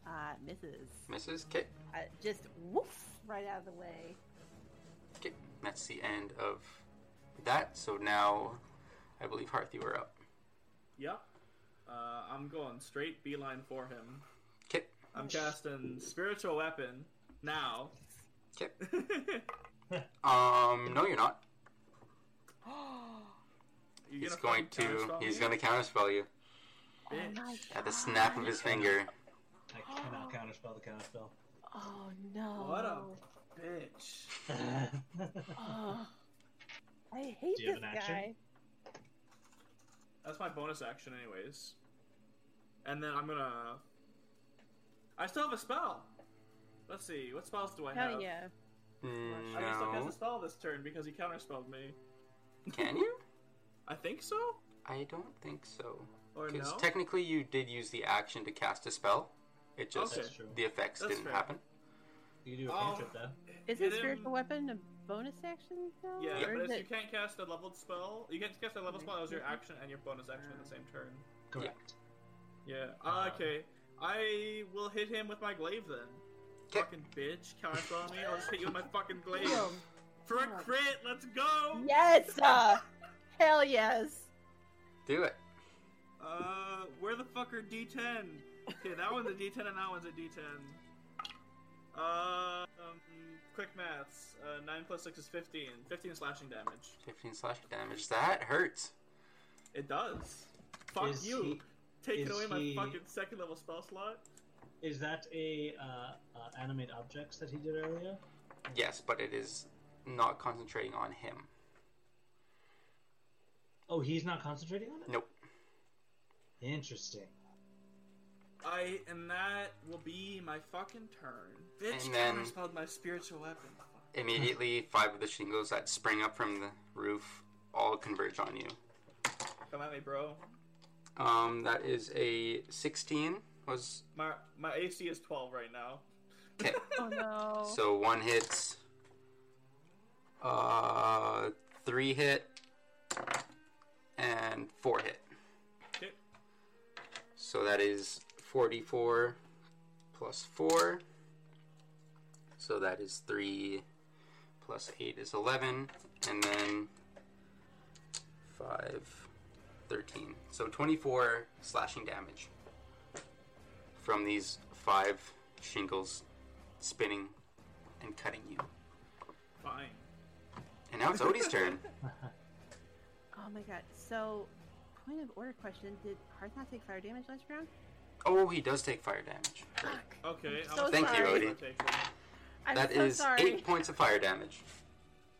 Uh, misses. Misses. Okay. Uh, just woof right out of the way. Okay. That's the end of that. So now, I believe Hearth, you are up. Yep. Uh, I'm going straight beeline for him. Okay. I'm casting Spiritual Weapon now. Okay. [LAUGHS] Um, no, you're not. [GASPS] You He's gonna going fucking to. counterspell He's me? going to counterspell you Bitch. at the snap of his finger. I cannot counterspell the counterspell. Oh no! What a bitch. [LAUGHS] Oh, I hate Do you have this an action? guy. That's my bonus action, anyways. And then I'm gonna. I still have a spell. Let's see, what spells do I have? Hell yeah. I can still cast a spell this turn because he counterspelled me. Can you? [LAUGHS] I think so? I don't think so. Or Because no? technically, you did use the action to cast a spell. It just Okay. The effects That's didn't fair. happen. You do a Oh. cantrip though. Is Hit it spiritual weapon a bonus action? Though? Yeah, or but is it's, it... you can't cast a leveled spell. You can't cast a leveled spell as your action and your bonus action in the same turn. Correct. Yeah. Uh, okay. I will hit him with my glaive then. 'Kay. Fucking bitch, counterspell me. I'll just hit you with my fucking glaive. Boom. For a crit, let's go! Yes! Uh, [LAUGHS] hell yes! Do it. Uh, where the fuck are D10? Okay, that one's a D10 and that one's a D10. Uh, um, quick maths. Uh, 9 plus 6 is 15. 15 slashing damage. 15 slashing damage. That hurts. It does. Fuck Is you. he- Taking is away my fucking second level spell slot. Is that a uh, uh, animate objects that he did earlier? Yes, but it is not concentrating on him. Oh, he's not concentrating on it. Nope. Interesting. I and that will be my fucking turn. Bitch And then- counterspelled my spiritual weapon. [LAUGHS] Immediately, five of the shingles that spring up from the roof all converge on you. Come at me, bro. Um, that is a 16. Was My my AC is 12 right now. okay. [LAUGHS] Oh no. So one hits. Uh, three hit. And four hit. Okay. So that is 44 plus 4. So that is 3 plus 8 is 11. And then 5, 13. So 24 slashing damage from these 5 shingles spinning and cutting you. Fine. And now it's Odie's turn. [LAUGHS] Oh my god. So, point of order question did Hearth not take fire damage last round? Oh, he does take fire damage. Okay. I'm so much Thank you, Odie. am I taking? I'm That so is sorry. 8 points of fire damage.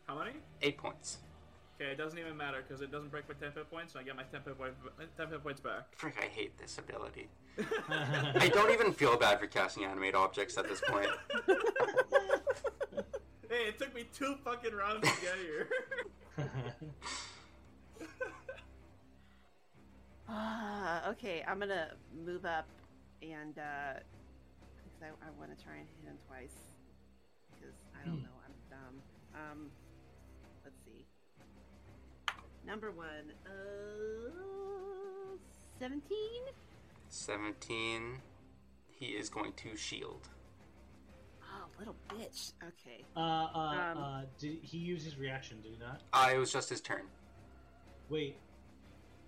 How many? 8 points. Okay, it doesn't even matter because it doesn't break my 10 hit points, so I get my 10 hit, point, 10 hit points back. Frick, I hate this ability. [LAUGHS] I don't even feel bad for casting animate objects at this point. [LAUGHS] Hey, it took me two fucking rounds to get here. Ah, [LAUGHS] okay, I'm gonna move up and uh, because I, I want to try and hit him twice because I don't know, I'm dumb. Um, let's see. Number one, uh, seventeen. 17. He is going to shield. Oh, little bitch. Okay. uh, uh, Um, uh, did he use his reaction? Did he not? Uh, it was just his turn. Wait.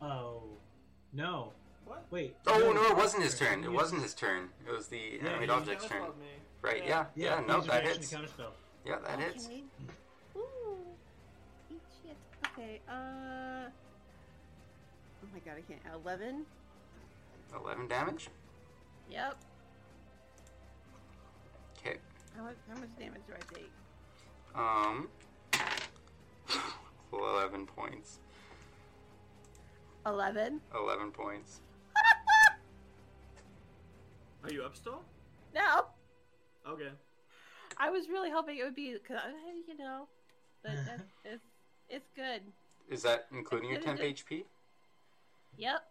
Oh, no. what? Wait. Oh, no, it wasn't his turn. It wasn't his turn. It was the Yeah, animate he object's turn. Me. Right, yeah. Yeah, Yeah, he no, that hits. Yeah, that hits. Okay. Ooh. Eat shit. Okay. Uh. Oh my god, I can't. Eleven. 11 damage. Yep. Okay. How much, how much damage do I take? Um. [COUGHS] 11 points. Eleven. 11 points. [LAUGHS] Are you up still? No. Okay. I was really hoping it would be, cause, you know, but [LAUGHS] that's, it's it's good. Is that including your It is temp good. HP? Yep.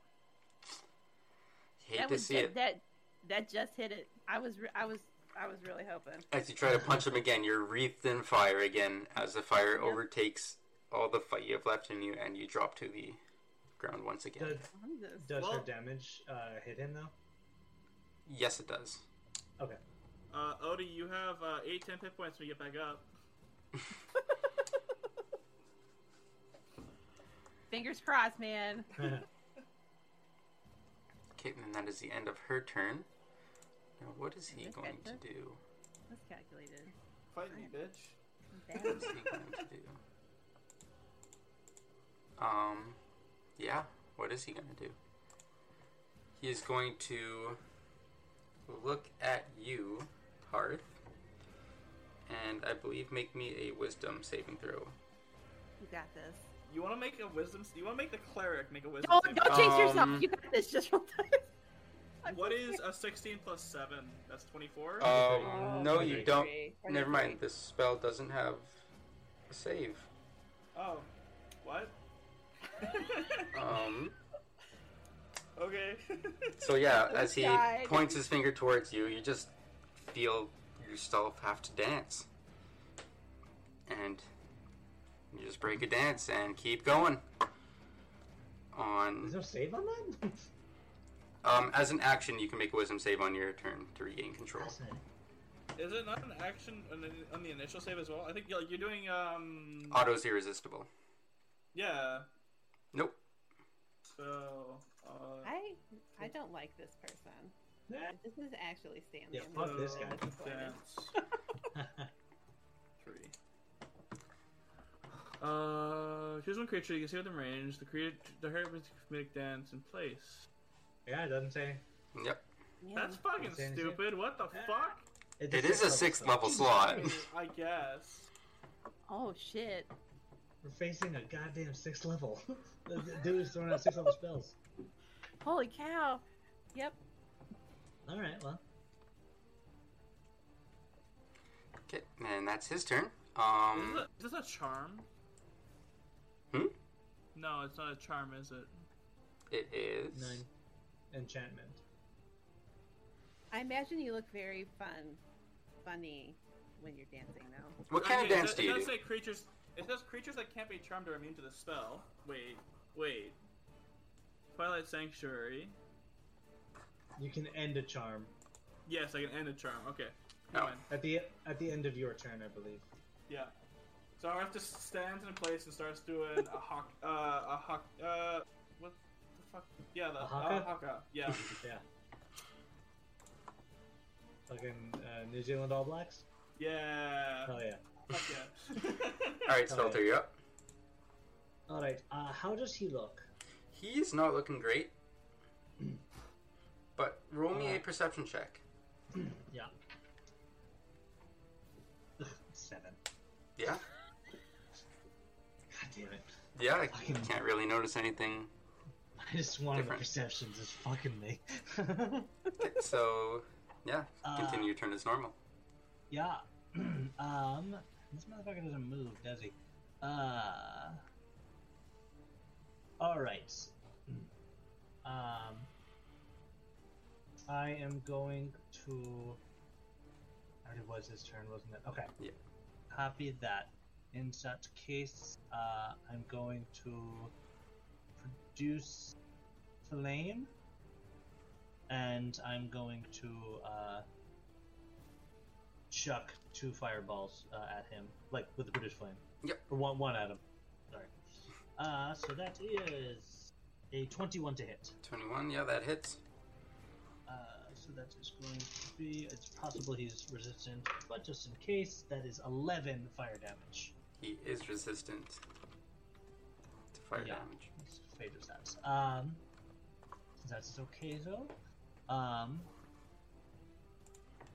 Hate that to was see that, it. that that just hit it. I was re- I was I was really hoping. As you try to punch him again, you're wreathed in fire again as the fire Yep. overtakes all the fight you have left in you, and you drop to the ground once again. Does, I'm just- does her damage uh, hit him though? Yes, it does. Okay. Uh, Odie, you have uh, 8 10 hit points when you get back up. [LAUGHS] Fingers crossed, man. [LAUGHS] Okay, and that is the end of her turn. Now, what is he Yes, going to do? That's calculated. Fight me, bitch. What is he going to do? Um, yeah, what is he going to do? He is going to look at you, Hearth, and I believe make me a wisdom saving throw. You got this. You want to make a wisdom? You want to make the cleric make a wisdom? Don't don't jinx Um, yourself. You got this. Just roll dice. I'm [LAUGHS] What so is scared. a 16 plus 7? That's 24? Um, Oh, no, you don't. Never mind. This spell doesn't have a save. oh. What? [LAUGHS] Um. okay. [LAUGHS] So yeah, as he died. points his finger towards you, you just feel yourself have to dance, and you just break a dance and keep going. On Is there a save on that? [LAUGHS] um, as an action, you can make a wisdom save on your turn to regain control. Is it not an action on the, initial save as well? I think you're, you're doing, um. Otto's irresistible. Yeah. Nope. So. Uh, I I don't like this person. Yeah. This is actually Stanley. Yeah, fuck this guy. disappointed. Dance. [LAUGHS] [LAUGHS] Three. Uh, here's one creature you can see within range. The creature, the herb is make dance in place. yeah, it doesn't say. Yep. Yeah. That's fucking Insane, insane. stupid. What the fuck? It's It is a sixth level slot. [LAUGHS] I guess. Oh shit. We're facing a goddamn sixth level. the [LAUGHS] the dude is throwing out six level spells. Holy cow. Yep. All right, well, Okay, and that's his turn. Is Um. this, a, is this a charm? No, it's not a charm, is it? It is. nine enchantment. I imagine you look very fun, funny when you're dancing though. What kind of Okay, it dance does- do you It does do? say creatures. It says creatures that can't be charmed are immune to the spell. Wait, wait. Twilight Sanctuary. You can end a charm Yes, I can end a charm. Okay. Oh. Fine. at the at the end of your turn, I believe. Yeah. So Hearth just stands in a place and starts doing a hawk. [LAUGHS] Uh, a hawk. Uh, what the fuck? Yeah, the A haka? uh, haka. Yeah. [LAUGHS] Yeah. Fucking uh, New Zealand All Blacks. Yeah. Oh yeah. Fuck yeah. [LAUGHS] All right, Oh, Swelter, you're up. All right. Uh, how does he look? He's not looking great. But roll me a perception check. [CLEARS THROAT] Yeah. [CLEARS THROAT] Seven. Yeah? Damn it. Yeah, I Fucking- can't really notice anything. [LAUGHS] I just one of the Different. perceptions is fucking me. Okay, [LAUGHS] so, yeah, Uh, continue your turn as normal. yeah. [CLEARS THROAT] um. This motherfucker doesn't move, does he? Uh. All right. Um. I am going to. I Already was his turn, wasn't it? Okay. Yeah. Copy that. In such case, uh, I'm going to produce flame, and I'm going to uh, chuck two fireballs uh, at him, like with the British flame. Yep. Or one, one at him. Sorry. Uh, so that is a 21 to hit. 21, yeah, that hits. Uh, so that is going to be. It's possible he's resistant, but just in case, that is 11 fire damage. He is resistant to fire Yeah. damage. Let's favors that. Um, that's okay though. Um,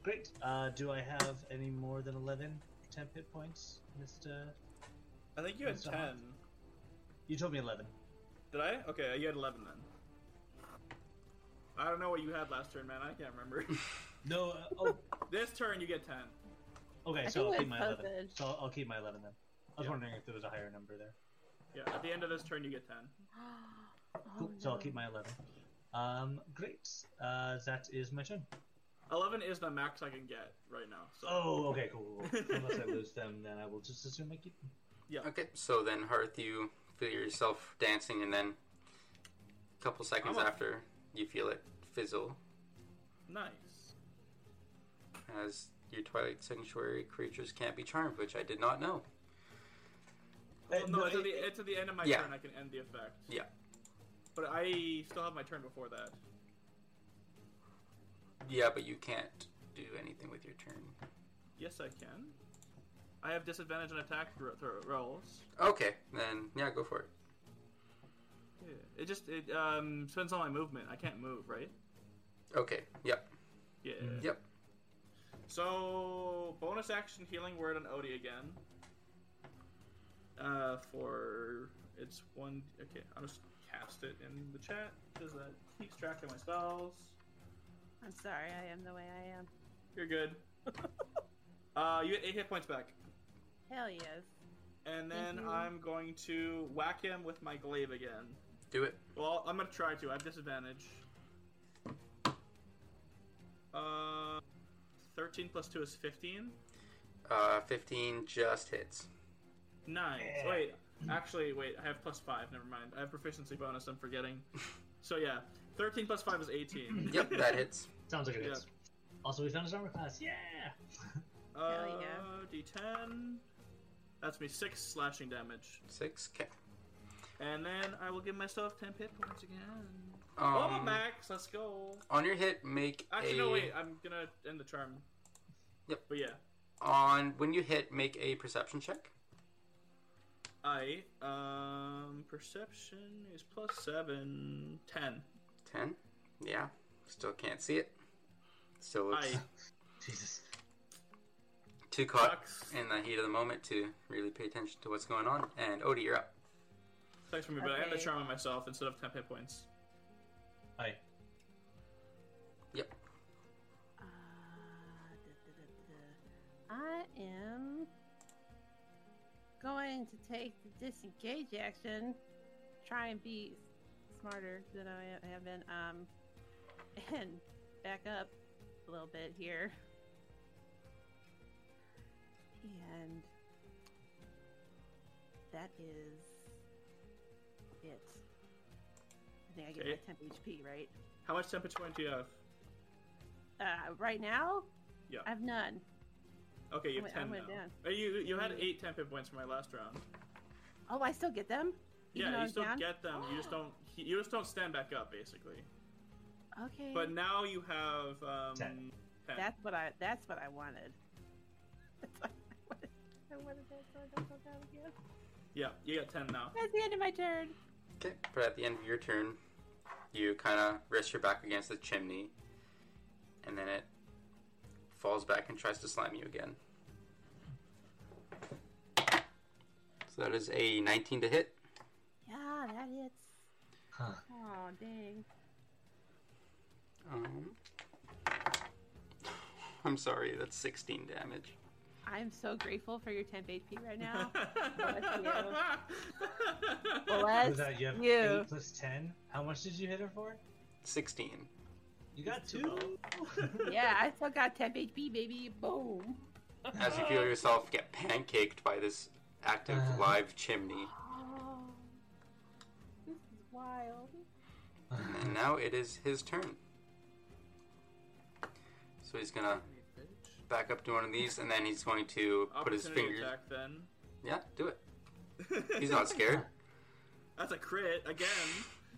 great. Uh, do I have any more than 11 temp hit points, Mister? I think you had Mr. ten. Hunt? You told me 11. Did I? Okay, you had eleven then. I don't know what you had last turn, man. I can't remember. [LAUGHS] No. Uh, oh, this turn you get ten. okay. I So I'll keep my 11. posted. So I'll, I'll keep my 11 then. I was Yeah. wondering if there was a higher number there. Yeah, at the end of this turn, you get 10. [GASPS] Cool. Oh, So I'll keep my 11. Um, great. Uh, that is my turn. 11 is the max I can get right now. So. Oh, okay, cool. cool, cool. [LAUGHS] Unless I lose them, then I will just assume I keep them. Yeah. Okay, so then Hearth, you feel yourself dancing, and then a couple seconds I'm after, you feel it fizzle Nice. as your Twilight Sanctuary creatures can't be charmed, which I did not know. Well, Uh, no, it's, at the, it's at the end of my Yeah. turn I can end the effect. Yeah. But I still have my turn before that. Yeah, but you can't do anything with your turn. Yes, I can. I have disadvantage on attack rolls. Okay, then yeah, go for it. Yeah. It just it um depends on my movement. I can't move, right? Okay, yep, Yeah. yep. So bonus action healing word on Odie again. Uh, for it's one. Okay, I'll just cast it in the chat because that keeps track of my spells. I'm sorry, I am the way I am. You're good. [LAUGHS] uh, you get eight hit points back, Hell yes. and then Mhm. I'm going to whack him with my glaive again. Do it. Well, I'm gonna try to. I have disadvantage. Uh, thirteen plus two is fifteen. Uh, 15 just hits. Nice. Yeah. Wait, actually, wait. I have plus five. Never mind. I have proficiency bonus. I'm forgetting. So yeah, thirteen plus five is eighteen. [LAUGHS] Yep, that hits. Sounds like it Yeah. is. Also, we found his armor class. Yeah! Uh, yeah. D10. That's me six slashing damage, Six. Okay. and then I will give myself ten hit points again. Um, oh, max. Let's go. On your hit, make Actually, a. no. Wait. I'm gonna end the charm. Yep. But yeah, On when you hit, make a perception check. I um perception is plus seven. Ten. Ten. Yeah. Still can't see it. Still looks I [LAUGHS] Jesus. too caught sucks. in the heat of the moment to really pay attention to what's going on. And Odie, you're up. Thanks for me, but I end the Okay. charm on myself instead of ten hit points. Hi. Yep. Uh, da, da, da, da. I am going to take the disengage action, try and be smarter than I have been, um, [LAUGHS] and back up a little bit here. And that is it. I think I get Okay. my 10 HP, right? How much temperature point do you have? Uh, right now, Yeah. I have none. Okay, you I have went- I ten now. down. Uh, You you had Mm. eight temp hit points for my last round. Oh, I still get them. Even though yeah, I you still down? get them. You just don't. You just don't stand back up, basically. Okay. But now you have um, Ten. ten. that's what I. That's what I wanted. That's what I [LAUGHS] wanted. I wanted that so I don't go down again. Yeah, you got ten now. That's the end of my turn. Okay. But at the end of your turn, you kind of rest your back against the chimney, and then it falls back and tries to slam you again. So that is a 19 to hit. Yeah, that hits. Huh. Oh dang. Um, I'm sorry, that's 16 damage. I'm so grateful for your temp HP right now. [LAUGHS] Bless Was that you have you. 8 plus 10? How much did you hit her for? 16. You got 2? [LAUGHS] yeah, I still got temp HP, baby. Boom. As you feel yourself get pancaked by this active uh-huh. live chimney. Oh, this is wild. And now it is his turn. So he's gonna back up to one of these, and then he's going to put his Opportunity fingers. attack then. Yeah, do it. [LAUGHS] He's not scared. That's a crit again.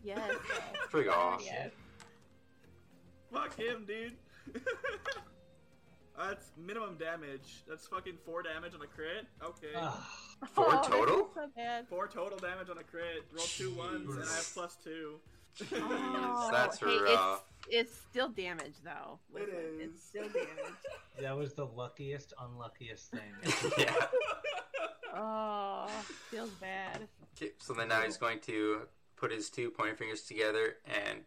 Yes. Frig off. yes. Fuck him, dude. [LAUGHS] That's minimum damage. That's fucking four damage on a crit. Okay. Ah, Four Oh, total? So bad. Four total damage on a crit. Roll two ones, and I have plus two. [LAUGHS] Oh, That's hey, rough. It's, it's still damage though. It Listen, is. It's still damage. [LAUGHS] that was the luckiest, unluckiest thing. yeah. oh, feels bad. Okay, so then now he's going to put his two pointer fingers together and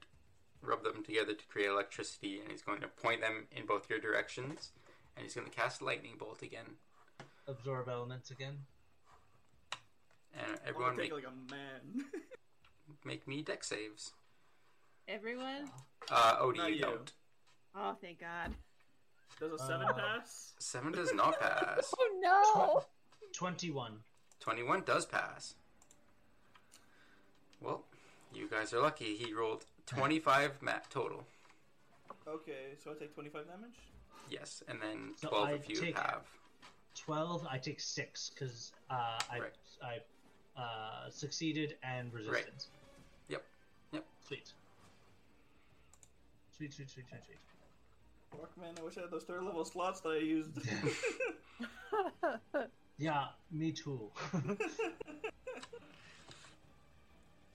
rub them together to create electricity, and he's going to point them in both your directions, and he's going to cast lightning bolt again. Absorb elements again. And everyone want to take make, like a man. [LAUGHS] make me dex saves. Everyone? Uh, Odie, Not you you. don't. Oh, thank God. Does a seven Uh, pass? Seven does not [LAUGHS] pass. Oh no! Twenty-one. 21 does pass. Well, you guys are lucky. He rolled 25 mat total. Okay, so I take twenty-five damage. Yes, and then So 12 I if you take- have. Twelve. I take six because uh, I Right. I uh, succeeded and resisted. Yep. Yep. Sweet. Sweet, sweet, sweet, sweet, sweet. Fuck, man, I wish I had those third level slots that I used. [LAUGHS] [LAUGHS] Yeah, me too. [LAUGHS]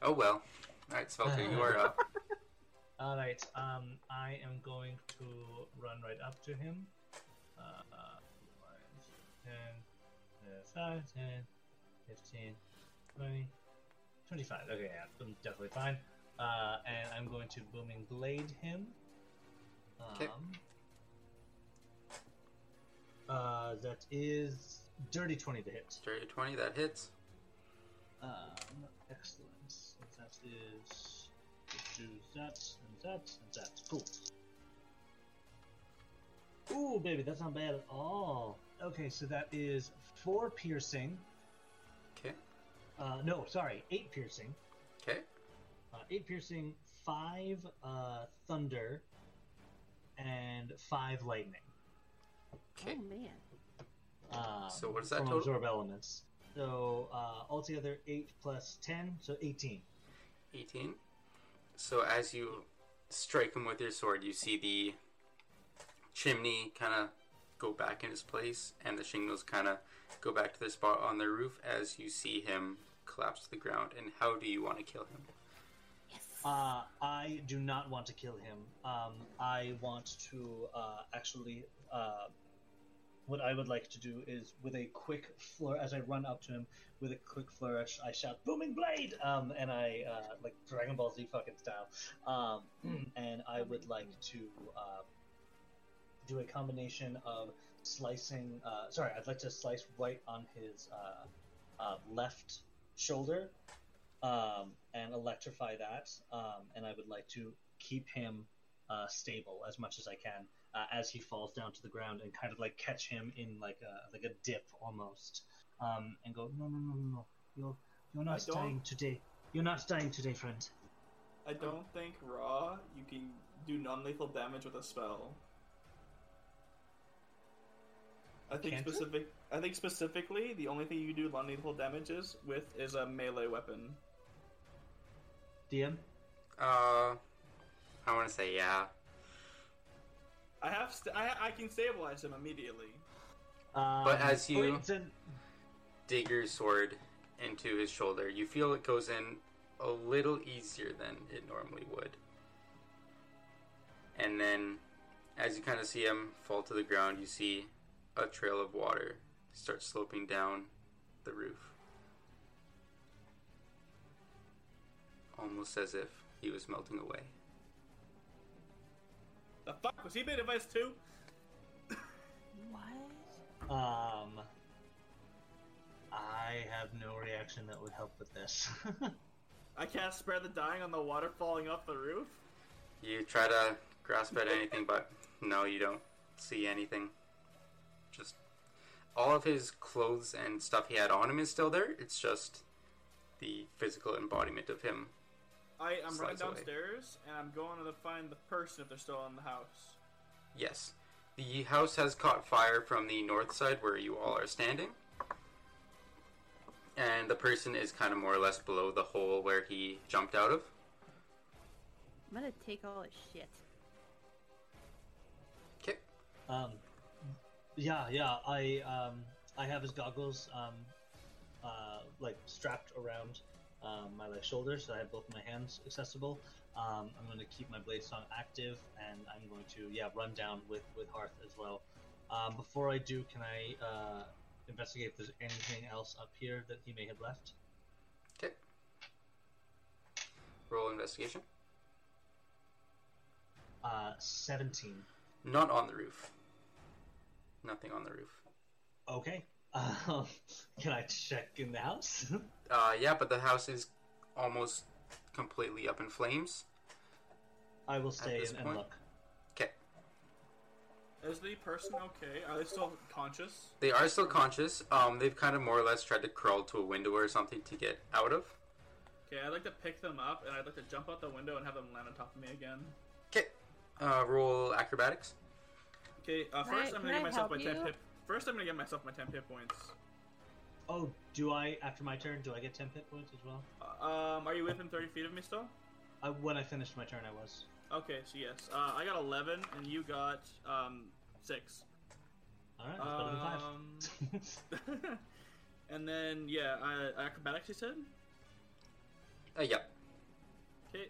Oh well. Alright, Swelter, you are up. [LAUGHS] All right. Um, I am going to run right up to him. Uh, uh, 10, uh, 5, 10, 15, 20, 25. Okay, yeah, I'm definitely fine. Uh, and I'm going to booming blade him. Um, 'Kay. Uh, that is dirty 20 to hit. Dirty 20, that hits. Um, excellent. That is do that and that and that. Cool. Ooh, baby, that's not bad at all. Okay, so that is four piercing. Okay. Uh, no, sorry, eight piercing. Okay. Uh, eight piercing, five uh, thunder, and five lightning. Okay. Oh man. Um, So what is that from total? Absorb elements. So uh, altogether, eight plus ten, so eighteen. 18. So as you strike him with your sword, you see the chimney kind of go back in its place, and the shingles kind of go back to their spot on the roof as you see him collapse to the ground. And how do you want to kill him? Uh, I do not want to kill him. Um, I want to uh, actually. What I would like to do is, with a quick flour, as I run up to him with a quick flourish, I shout "Booming Blade!" Um, and I uh, like Dragon Ball Z fucking style. Um, and I would like to uh, do a combination of slicing. Uh, sorry, I'd like to slice right on his uh, uh, left shoulder um, and electrify that. Um, and I would like to keep him uh, stable as much as I can uh, as he falls down to the ground and kind of like catch him in like a like a dip almost, um, and go no no no no no you're you're not I don't- dying today. You're not dying today, friend. I don't think raw you can do non-lethal damage with a spell. I think Cantrip? specific. I think specifically, the only thing you can do non-lethal damages with is a melee weapon. DM. Uh, I want to say yeah. I have. St- I, I can stabilize him immediately. Um, But as you- wait, Dig your sword into his shoulder. You feel it goes in a little easier than it normally would. And then, as you kind of see him fall to the ground, you see a trail of water start sloping down the roof. Almost as if he was melting away. The fuck was he made advice too? What? Um, I have no reaction that would help with this. [LAUGHS] I can't spare the dying on the water falling off the roof. You try to grasp at anything, but no, you don't see anything. Just all of his clothes and stuff he had on him is still there. It's just the physical embodiment of him. I, I'm running Slides away. downstairs and I'm going to find the person if they're still in the house. Yes. The house has caught fire from the north side where you all are standing. And the person is kind of more or less below the hole where he jumped out of. I'm gonna take all his shit. Okay. um, yeah, yeah. I um, I have his goggles um, uh, like strapped around um, my left shoulder, so I have both my hands accessible. Um, I'm going to keep my blade song active, and I'm going to yeah run down with with Hearth as well. Um, before I do, can I uh, investigate if there's anything else up here that he may have left? Okay. Roll investigation. Uh, 17. Not on the roof. Nothing on the roof. Okay. Um, [LAUGHS] can I check in the house? [LAUGHS] Uh, yeah, but the house is almost completely up in flames. I will stay this and, and look. Okay. Is the person okay? Are they still conscious? They are still conscious. Um, they've kind of more or less tried to crawl to a window or something to get out of. Okay, I'd like to pick them up and I'd like to jump out the window and have them land on top of me again. Okay. Uh, roll acrobatics. Okay, uh, Can I- first I'm can gonna give myself my help ten you? hit. First I'm gonna get myself my ten hit points. Oh, do I, after my turn, do I get 10 hit points as well? Uh, um, are you within 30 feet of me still? I, when I finished my turn, I was. Okay, so yes. Uh, I got 11 and you got um six. Alright, that's better than five. Um, [LAUGHS] and then yeah, uh, acrobatics you said. Uh, yeah. Okay.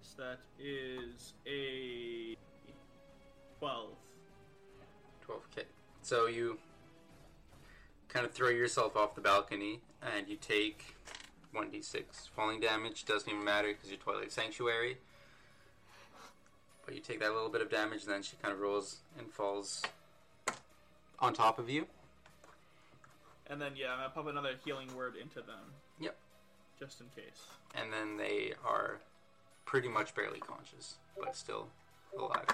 So that is a twelve. 12. Okay. So you kind of throw yourself off the balcony and you take 1d6 falling damage. Doesn't even matter because you're Twilight Sanctuary. But you take that little bit of damage and then she kind of rolls and falls on top of you. And then yeah, I'm gonna pop another healing word into them Yep. just in case. And then they are pretty much barely conscious, but still alive.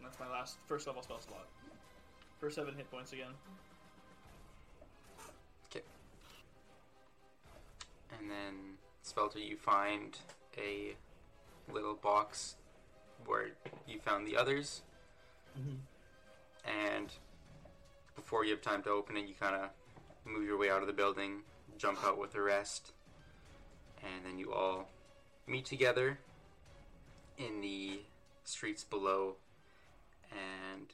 And that's my last first level spell slot. For seven hit points again. Okay. And then, Swelter, you find a little box where you found the others. Mm-hmm. And before you have time to open it, you kind of move your way out of the building, jump out with the rest, and then you all meet together in the streets below. And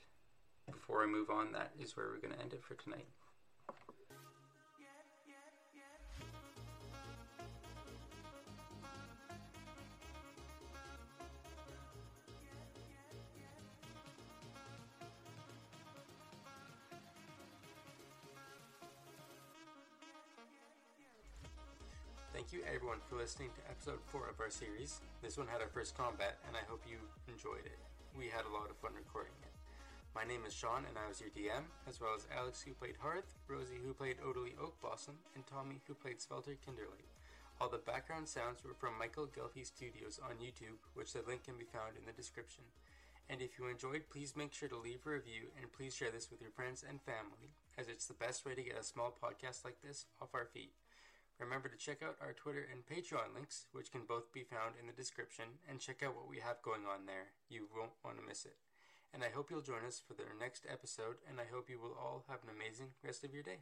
before I move on, that is where we're going to end it for tonight. Thank you everyone for listening to episode 4 of our series. This one had our first combat, and I hope you enjoyed it. We had a lot of fun recording it. My name is Shaun, and I was your DM, as well as Alyx, who played Hearth, Rosy, who played Odalie Oakblossom, and Tommy, who played Swelter Cinderlight. All the background sounds were from Michael Ghelfi Studios on YouTube, which the link can be found in the description. And if you enjoyed, please make sure to leave a review and please share this with your friends and family, as it's the best way to get a small podcast like this off our feet. Remember to check out our Twitter and Patreon links, which can both be found in the description, and check out what we have going on there. You won't want to miss it. And I hope you'll join us for the next episode, and I hope you will all have an amazing rest of your day.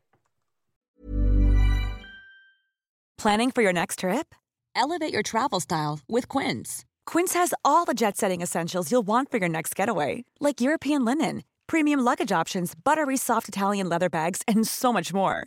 Planning for your next trip? Elevate your travel style with Quince. Quince has all the jet setting essentials you'll want for your next getaway, like European linen, premium luggage options, buttery soft Italian leather bags, and so much more.